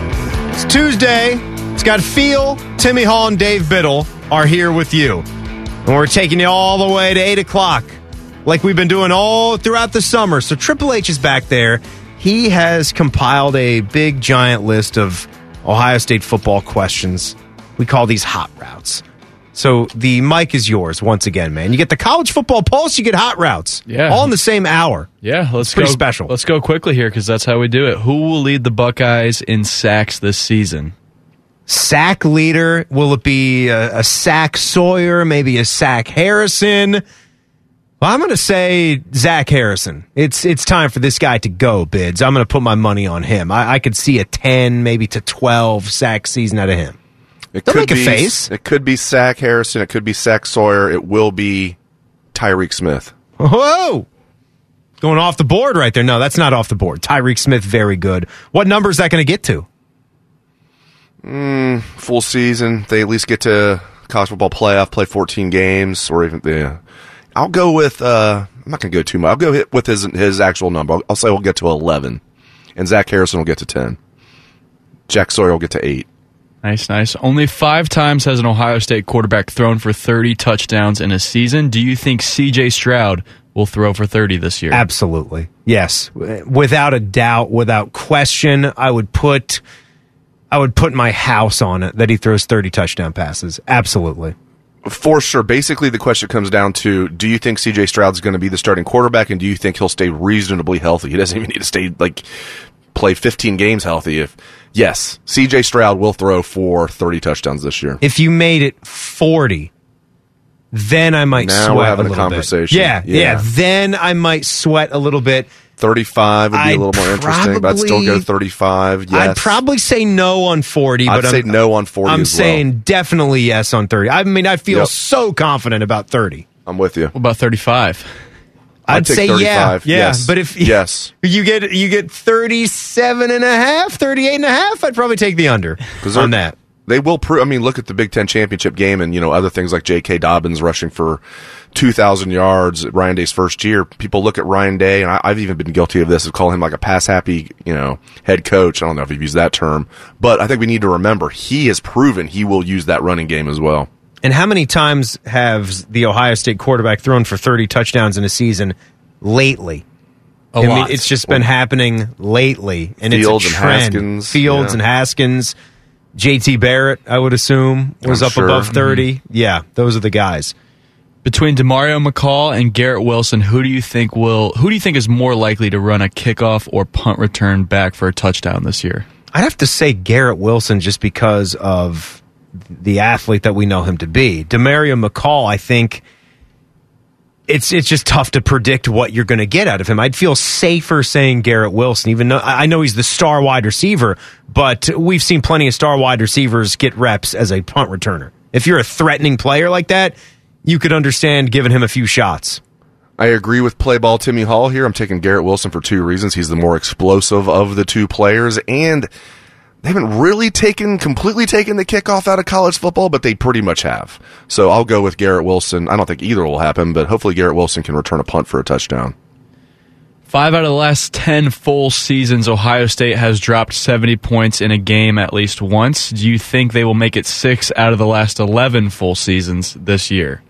It's Tuesday. It's got Feel, Timmy Hall, and Dave Biddle are here with you. And we're taking you all the way to 8 o'clock, like we've been doing all throughout the summer. So Triple H is back there. He has compiled a big, giant list of Ohio State football questions. We call these hot routes. So the mic is yours once again, man. You get the college football pulse, you get hot routes. Yeah. All in the same hour. Yeah, let's pretty go special. Let's go quickly here because that's how we do it. Who will lead the Buckeyes in sacks this season? sack leader? Will it be a, a sack Sawyer? Maybe a sack Harrison? Well, I'm going to say Zach Harrison. It's it's time for this guy to go. Bids. I'm going to put my money on him. I, I could see a 10, maybe to 12 sack season out of him. It Don't could make a be face. It could be Sack Harrison. It could be Sack Sawyer. It will be Tyreke Smith. Whoa! Going off the board right there. No, that's not off the board. Tyreke Smith, very good. What number is that going to get to? Full season. They at least get to college football playoff, play 14 games, or even the. I'll go with. Uh, I'm not going to go too much. I'll go hit with his his actual number. I'll, I'll say we'll get to 11, and Zach Harrison will get to 10. Jack Sawyer will get to eight. Nice, nice. Only five times has an Ohio State quarterback thrown for 30 touchdowns in a season. Do you think CJ Stroud will throw for 30 this year? Absolutely. Yes. Without a doubt, without question, I would put I would put my house on it that he throws 30 touchdown passes. Absolutely. For sure. Basically, the question comes down to: Do you think C.J. Stroud's going to be the starting quarterback, and do you think he'll stay reasonably healthy? He doesn't even need to stay like play 15 games healthy. If yes, C.J. Stroud will throw for 30 touchdowns this year. If you made it 40, then I might Now sweat we're having a a conversation. Bit. Yeah, yeah, Yeah. Then I might sweat a little bit. 35 would be I'd a little more interesting, but I'd still go 35. Yes. I'd probably say no on 40, I'd but say I'm, no on 40 I'm as well. saying definitely yes on 30. I mean, I feel Yep. so confident about 30. I'm with you. What about 35? I'd, I'd say yeah, 35, yeah. yes. But if Yes. you get you get 37 and a half, 38 and a half, I'd probably take the under on that. They will prove. I mean, look at the Big Ten championship game, and you know other things like J.K. Dobbins rushing for two thousand yards at Ryan Day's first year. People look at Ryan Day, and I, I've even been guilty of this of calling him like a pass happy, you know, head coach. I don't know if you've used that term, but I think we need to remember he has proven he will use that running game as well. And how many times have the Ohio State quarterback thrown for 30 touchdowns in a season lately? A I mean, lot. it's just been happening lately, and Fields it's a and trend. Haskins, Fields yeah. and Haskins, JT Barrett, I would assume, was I'm up sure. above 30. Mm-hmm. Yeah, those are the guys. Between Demario McCall and Garrett Wilson, who do you think will who do you think is more likely to run a kickoff or punt return back for a touchdown this year? I'd have to say Garrett Wilson just because of the athlete that we know him to be. Demario McCall, I think it's it's just tough to predict what you're going to get out of him. I'd feel safer saying Garrett Wilson, even though I know he's the star wide receiver, but we've seen plenty of star wide receivers get reps as a punt returner. If you're a threatening player like that, you could understand giving him a few shots. I agree with play ball Timmy Hall here. I'm taking Garrett Wilson for two reasons. He's the more explosive of the two players, and they haven't really taken completely taken the kickoff out of college football, but they pretty much have. So I'll go with Garrett Wilson. I don't think either will happen, but hopefully Garrett Wilson can return a punt for a touchdown. Five out of the last 10 full seasons, Ohio State has dropped 70 points in a game at least once. Do you think they will make it six out of the last 11 full seasons this year?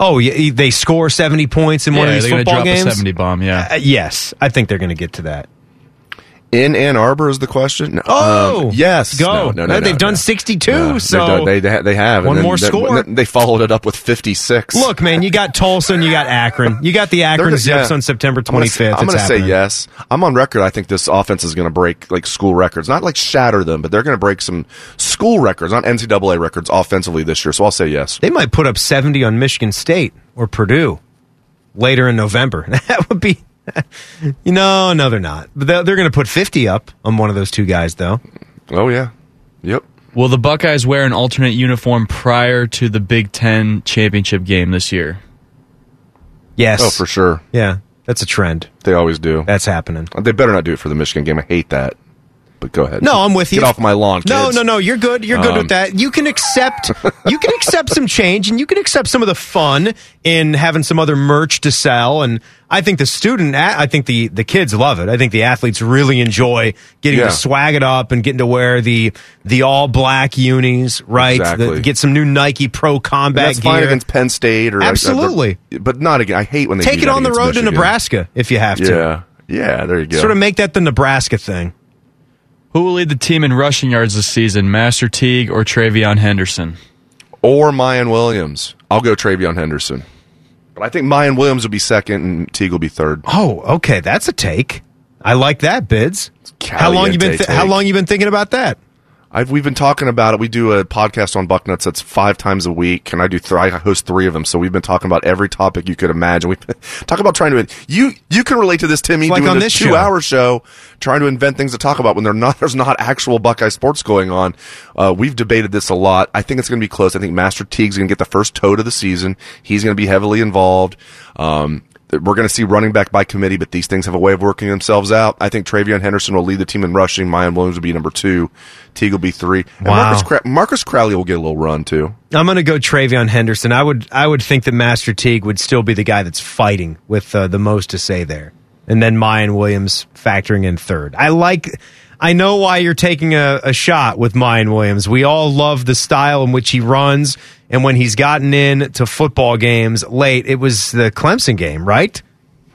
Oh, yeah, they score 70 points in one of these they're gonna football drop games. a 70 bomb, yeah. Uh, yes, I think they're going to get to that. In Ann Arbor is the question. No. Oh, Um, yes. go. No, no, no, they've no, done no. 62, No, so done- they they, they have one more they- score. They followed it up with 56. Look, man, you got Tulsa and you got Akron. You got the Akron gonna- Zips yeah. on September I'm 25th. I'm going to say yes. I'm on record. I think this offense is going to break like school records, not like shatter them, but they're going to break some school records, not NCAA records, offensively this year. So I'll say yes. They might put up 70 on Michigan State or Purdue later in November. That would be you know, no, they're not. But they're, they're going to put 50 up on one of those two guys, though. Oh yeah, yep. Will the Buckeyes wear an alternate uniform prior to the Big Ten championship game this year? Yes. Oh, for sure. Yeah, that's a trend. They always do. That's happening. They better not do it for the Michigan game. I hate that. But go ahead. No, I'm with you. Get off my lawn. No, kids. no, no. You're good. You're good Um, with that. You can accept. you can accept some change, and you can accept some of the fun in having some other merch to sell. And I think the student, I think the the kids love it. I think the athletes really enjoy getting Yeah. to swag it up and getting to wear the the all black unis, right? Exactly. The- get some new Nike Pro And Combat that's fine against Penn State or Absolutely. but not again. I hate when they Take do it on the road to Nebraska if you have to. Yeah, yeah. There you go. Sort of make that the Nebraska thing. Who will lead the team in rushing yards this season, Master Teague or TreVeyon Henderson? or Miyan Williams. I'll go TreVeyon Henderson. But I think Miyan Williams will be second and Teague will be third. Oh, okay, that's a take. I like that, bids. How long you been? Th- how long you been thinking about that? I've we've been talking about it. We do a podcast on Bucknuts that's five times a week, and I do th- I host three of them. So we've been talking about every topic you could imagine. We talk about trying to you you can relate to this, Timmy, like doing on this, this show. two hour show, trying to invent things to talk about when they're not there's not actual Buckeye sports going on. Uh, we've debated this a lot. I think it's going to be close. I think Master Teague's going to get the first tote of the season. He's going to be heavily involved. Um, we're going to see running back by committee, but these things have a way of working themselves out. I think TreVeyon Henderson will lead the team in rushing. Miyan Williams will be number two. Teague will be three. And Wow. Marcus, Cra- Marcus Crowley will get a little run too. I'm going to go TreVeyon Henderson. I would I would think that Master Teague would still be the guy that's fighting with uh, the most to say there, and then Miyan Williams factoring in third. I like. I know why you're taking a, a shot with Miyan Williams. We all love the style in which he runs, and when he's gotten in to football games late, it was the Clemson game, right?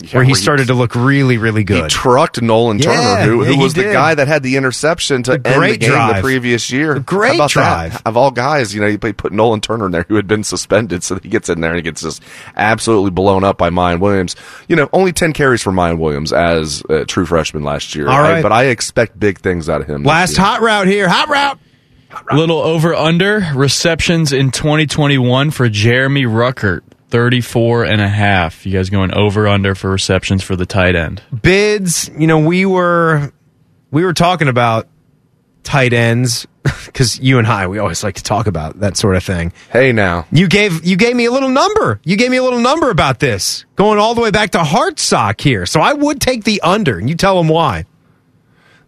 Where he where he- started to look really, really He good. trucked Nolan Yeah, Turner, who, yeah, who he was the guy that had the interception to A end the great game drive. the previous year. A great about drive. That? Of all guys, you know, he put put Nolan Turner in there, who had been suspended, so he gets in there and he gets just absolutely blown up by Miyan Williams. You know, only ten carries for Miyan Williams as a true freshman last year. All I- but I expect big things out of him. Last hot route here. Hot route. Little over under receptions in 2021 for Jeremy Ruckert, 34 and a half. You guys going over under for receptions for the tight end? bids you know we were we were talking about tight ends because you and i we always like to talk about that sort of thing. Hey, now. You gave you gave me a little number. You gave me a little number about this going all the way back to Hartsock here. So i would take the under and you tell them why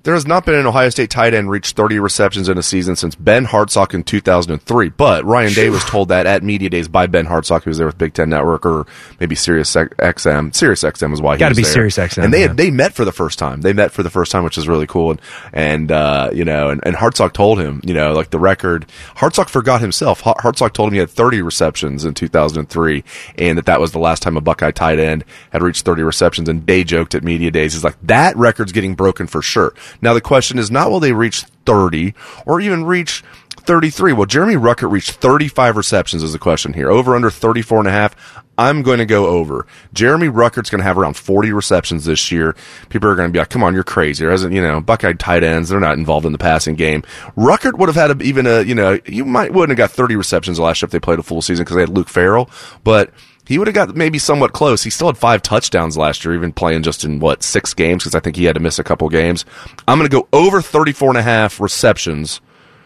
There has not been an Ohio State tight end reach 30 receptions in a season since Ben Hartsock in 2003. But Ryan Day was told that at media days by Ben Hartsock, who was there with Big Ten Network or maybe Sirius XM. Sirius XM is why he Gotta was be there. Sirius XM, And they yeah. had, they met for the first time. They met for the first time, which is really cool. And and uh, you know, and, and Hartsock told him, you know, like the record. Hartsock forgot himself. Har- Hartsock told him he had 30 receptions in 2003, and that that was the last time a Buckeye tight end had reached 30 receptions. And Day joked at media days, he's like, that record's getting broken for sure. Now the question is not will they reach 30 or even reach 33. Well, Jeremy Ruckert reached 35 receptions is the question here. Over under 34 and a half. I'm going to go over. Jeremy Ruckert's going to have around 40 receptions this year. People are going to be like, come on, you're crazy. There isn't, you know, Buckeye tight ends. They're not involved in the passing game. Ruckert would have had a, even a, you know, you might, wouldn't have got 30 receptions last year if they played a full season because they had Luke Farrell, but he would have got maybe somewhat close. He still had five touchdowns last year, even playing just in what, six games? Because I think he had to miss a couple games. I'm going to go over 34 and a half receptions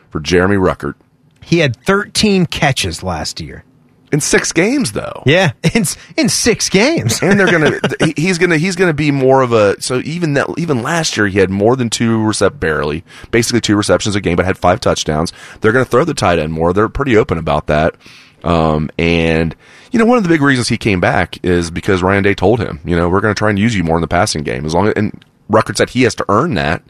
for Jeremy Ruckert. He had 13 catches last year. In six games though. yeah in, in six games. And they're gonna he's gonna he's gonna be more of a so even that even last year he had more than two recept barely basically two receptions a game but had five touchdowns. They're gonna throw the tight end more. They're pretty open about that. Um and you know one of the big reasons he came back is because Ryan Day told him you know we're gonna try and use you more in the passing game as long as and Ruckert said he has to earn that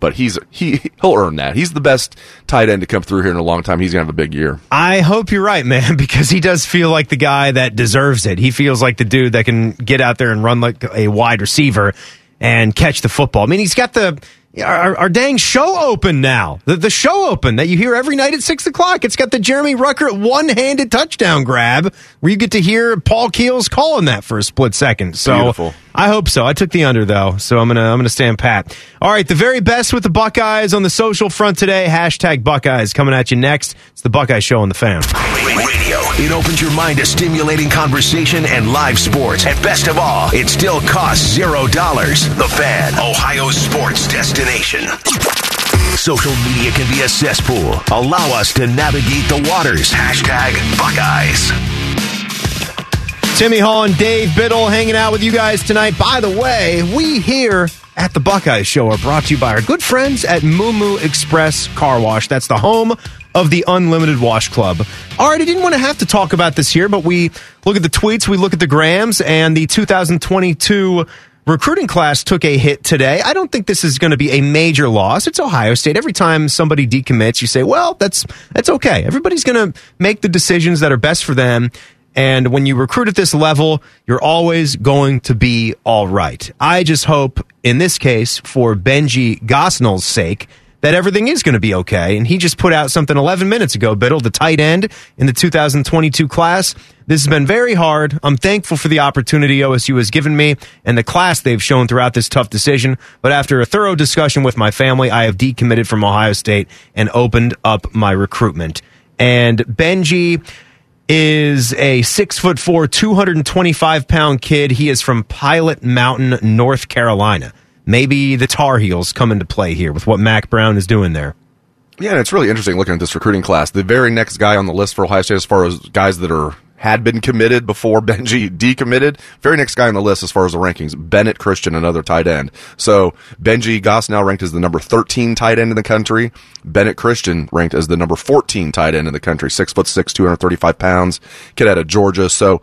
but he's he he'll earn that he's the best tight end to come through here in a long time he's gonna have a big year I hope you're right, man, because he does feel like the guy that deserves it. He feels like the dude that can get out there and run like a wide receiver and catch the football. I mean, he's got the our, our dang show open now. The, the show open that you hear every night at six o'clock. It's got the Jeremy Ruckert one-handed touchdown grab where you get to hear Paul Keels calling that for a split second. So Beautiful. I hope so. I took the under though, so I'm gonna I'm gonna stand pat. All right, the very best with the Buckeyes on the social front today. Hashtag Buckeyes coming at you next. It's the Buckeye Show on the fan. It opens your mind to stimulating conversation and live sports. And best of all, it still costs zero dollars. The Fan, Ohio sports destination. Social media can be a cesspool. Allow us to navigate the waters. Hashtag Buckeyes. Timmy Hall and Dave Biddle hanging out with you guys tonight. By the way, we here at the Buckeye Show are brought to you by our good friends at Moo Express Car Wash. That's the home of the Unlimited Wash Club. All right, I didn't want to have to talk about this here, but we look at the tweets, we look at the grams, and the 2022 recruiting class took a hit today. I don't think this is going to be a major loss. It's Ohio State. Every time somebody decommits, you say, "Well, that's that's okay." Everybody's going to make the decisions that are best for them. And when you recruit at this level, you're always going to be all right. I just hope, in this case, for Benji Gosnell's sake, that everything is going to be okay. And he just put out something 11 minutes ago, Biddle, the tight end in the 2022 class. This has been very hard. I'm thankful for the opportunity OSU has given me and the class they've shown throughout this tough decision. But after a thorough discussion with my family, I have decommitted from Ohio State and opened up my recruitment. And Benji is a six foot four, 225 pound kid. He is from Pilot Mountain, North Carolina. Maybe the Tar Heels come into play here with what Mack Brown is doing there. Yeah, and it's really interesting looking at this recruiting class. The very next guy on the list for Ohio State, as far as guys that are had been committed before Benji decommitted. Very next guy on the list as far as the rankings, Bennett Christian, another tight end. So Benji Gosnell ranked as the number 13 tight end in the country. Bennett Christian ranked as the number 14 tight end in the country. Six foot six, 235 pounds. Kid out of Georgia. So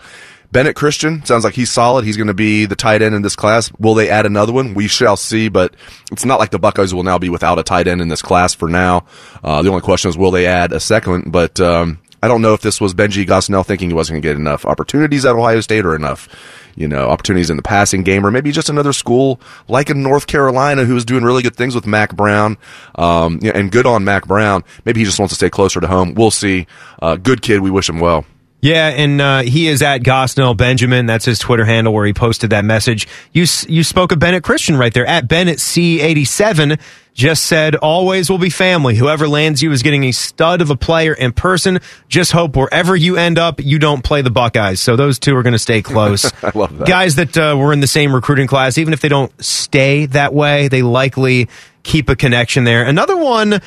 Bennett Christian sounds like he's solid. He's going to be the tight end in this class. Will they add another one? We shall see, but it's not like the Buckeyes will now be without a tight end in this class for now. Uh, the only question is, will they add a second? But, um, I don't know if this was Benji Gosnell thinking he wasn't going to get enough opportunities at Ohio State or enough, you know, opportunities in the passing game, or maybe just another school like in North Carolina who is doing really good things with Mack Brown, um, and good on Mack Brown. Maybe he just wants to stay closer to home. We'll see. Uh, good kid. We wish him well. Yeah, and uh, he is at Gosnell Benjamin. That's his Twitter handle where he posted that message. You you spoke of Bennett Christian right there at Bennett C eighty seven. Just said, always will be family. Whoever lands you is getting a stud of a player in person. Just hope wherever you end up, you don't play the Buckeyes. So those two are going to stay close. I love that. Guys that uh, were in the same recruiting class, even if they don't stay that way, they likely keep a connection there. Another one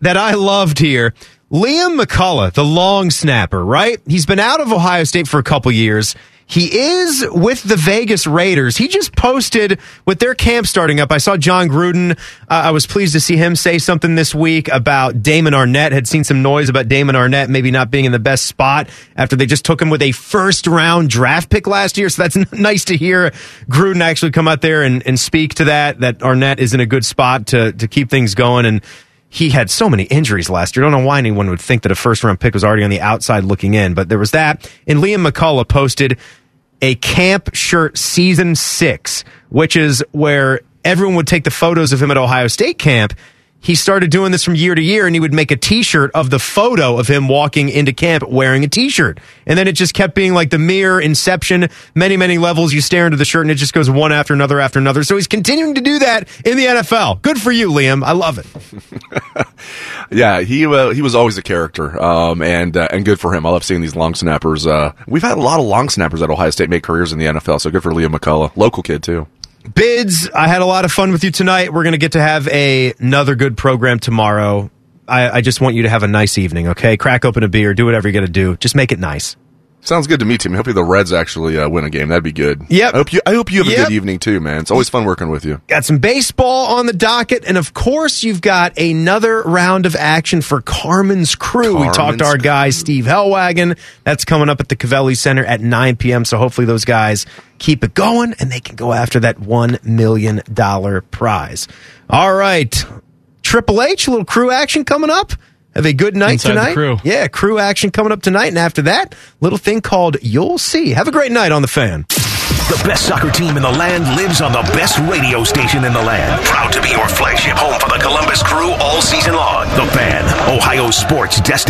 that I loved here Liam McCullough, the long snapper, right? He's been out of Ohio State for a couple years. He is with the Vegas Raiders. He just posted with their camp starting up. I saw Jon Gruden. Uh, I was pleased to see him say something this week about Damon Arnette. Had seen some noise about Damon Arnette maybe not being in the best spot after they just took him with a first round draft pick last year. So that's nice to hear Gruden actually come out there and, and speak to that, that Arnette is in a good spot to, to keep things going. And he had so many injuries last year. I don't know why anyone would think that a first round pick was already on the outside looking in, but there was that. And Liam McCullough posted a camp shirt season six, which is where everyone would take the photos of him at Ohio State camp he started doing this from year to year and he would make a t-shirt of the photo of him walking into camp wearing a t-shirt. And then it just kept being like the mirror inception, many, many levels. You stare into the shirt and it just goes one after another after another. So he's continuing to do that in the NFL. Good for you, Liam. I love it. yeah, he uh, he was always a character, um, and uh, and good for him. I love seeing these long snappers. Uh, we've had a lot of long snappers at Ohio State make careers in the NFL, so good for Liam McCullough, local kid too. Bids, I had a lot of fun with you tonight. We're going to get to have a, another good program tomorrow. I, I just want you to have a nice evening, okay? Crack open a beer, do whatever you got to do. Just make it nice. Sounds good to me, Tim. Hopefully the Reds actually uh, win a game. That'd be good. Yep. I hope you. I hope you have Yep. a good evening too, man. It's always fun working with you. Got some baseball on the docket, and of course, you've got another round of action for Carmen's Crew. we talked to Carmen's our guy Steve Helwagen. That's coming up at the Covelli Center at 9 p.m. So hopefully, those guys keep it going and they can go after that $1 million prize. All right. Triple H, a little crew action coming up. Have a good night Inside the tonight. crew. Yeah, crew action coming up tonight. And after that, little thing called You'll See. Have a great night on the fan. The best soccer team in the land lives on the best radio station in the land. Proud to be your flagship home for the Columbus Crew all season long. The Fan, Ohio sports destination.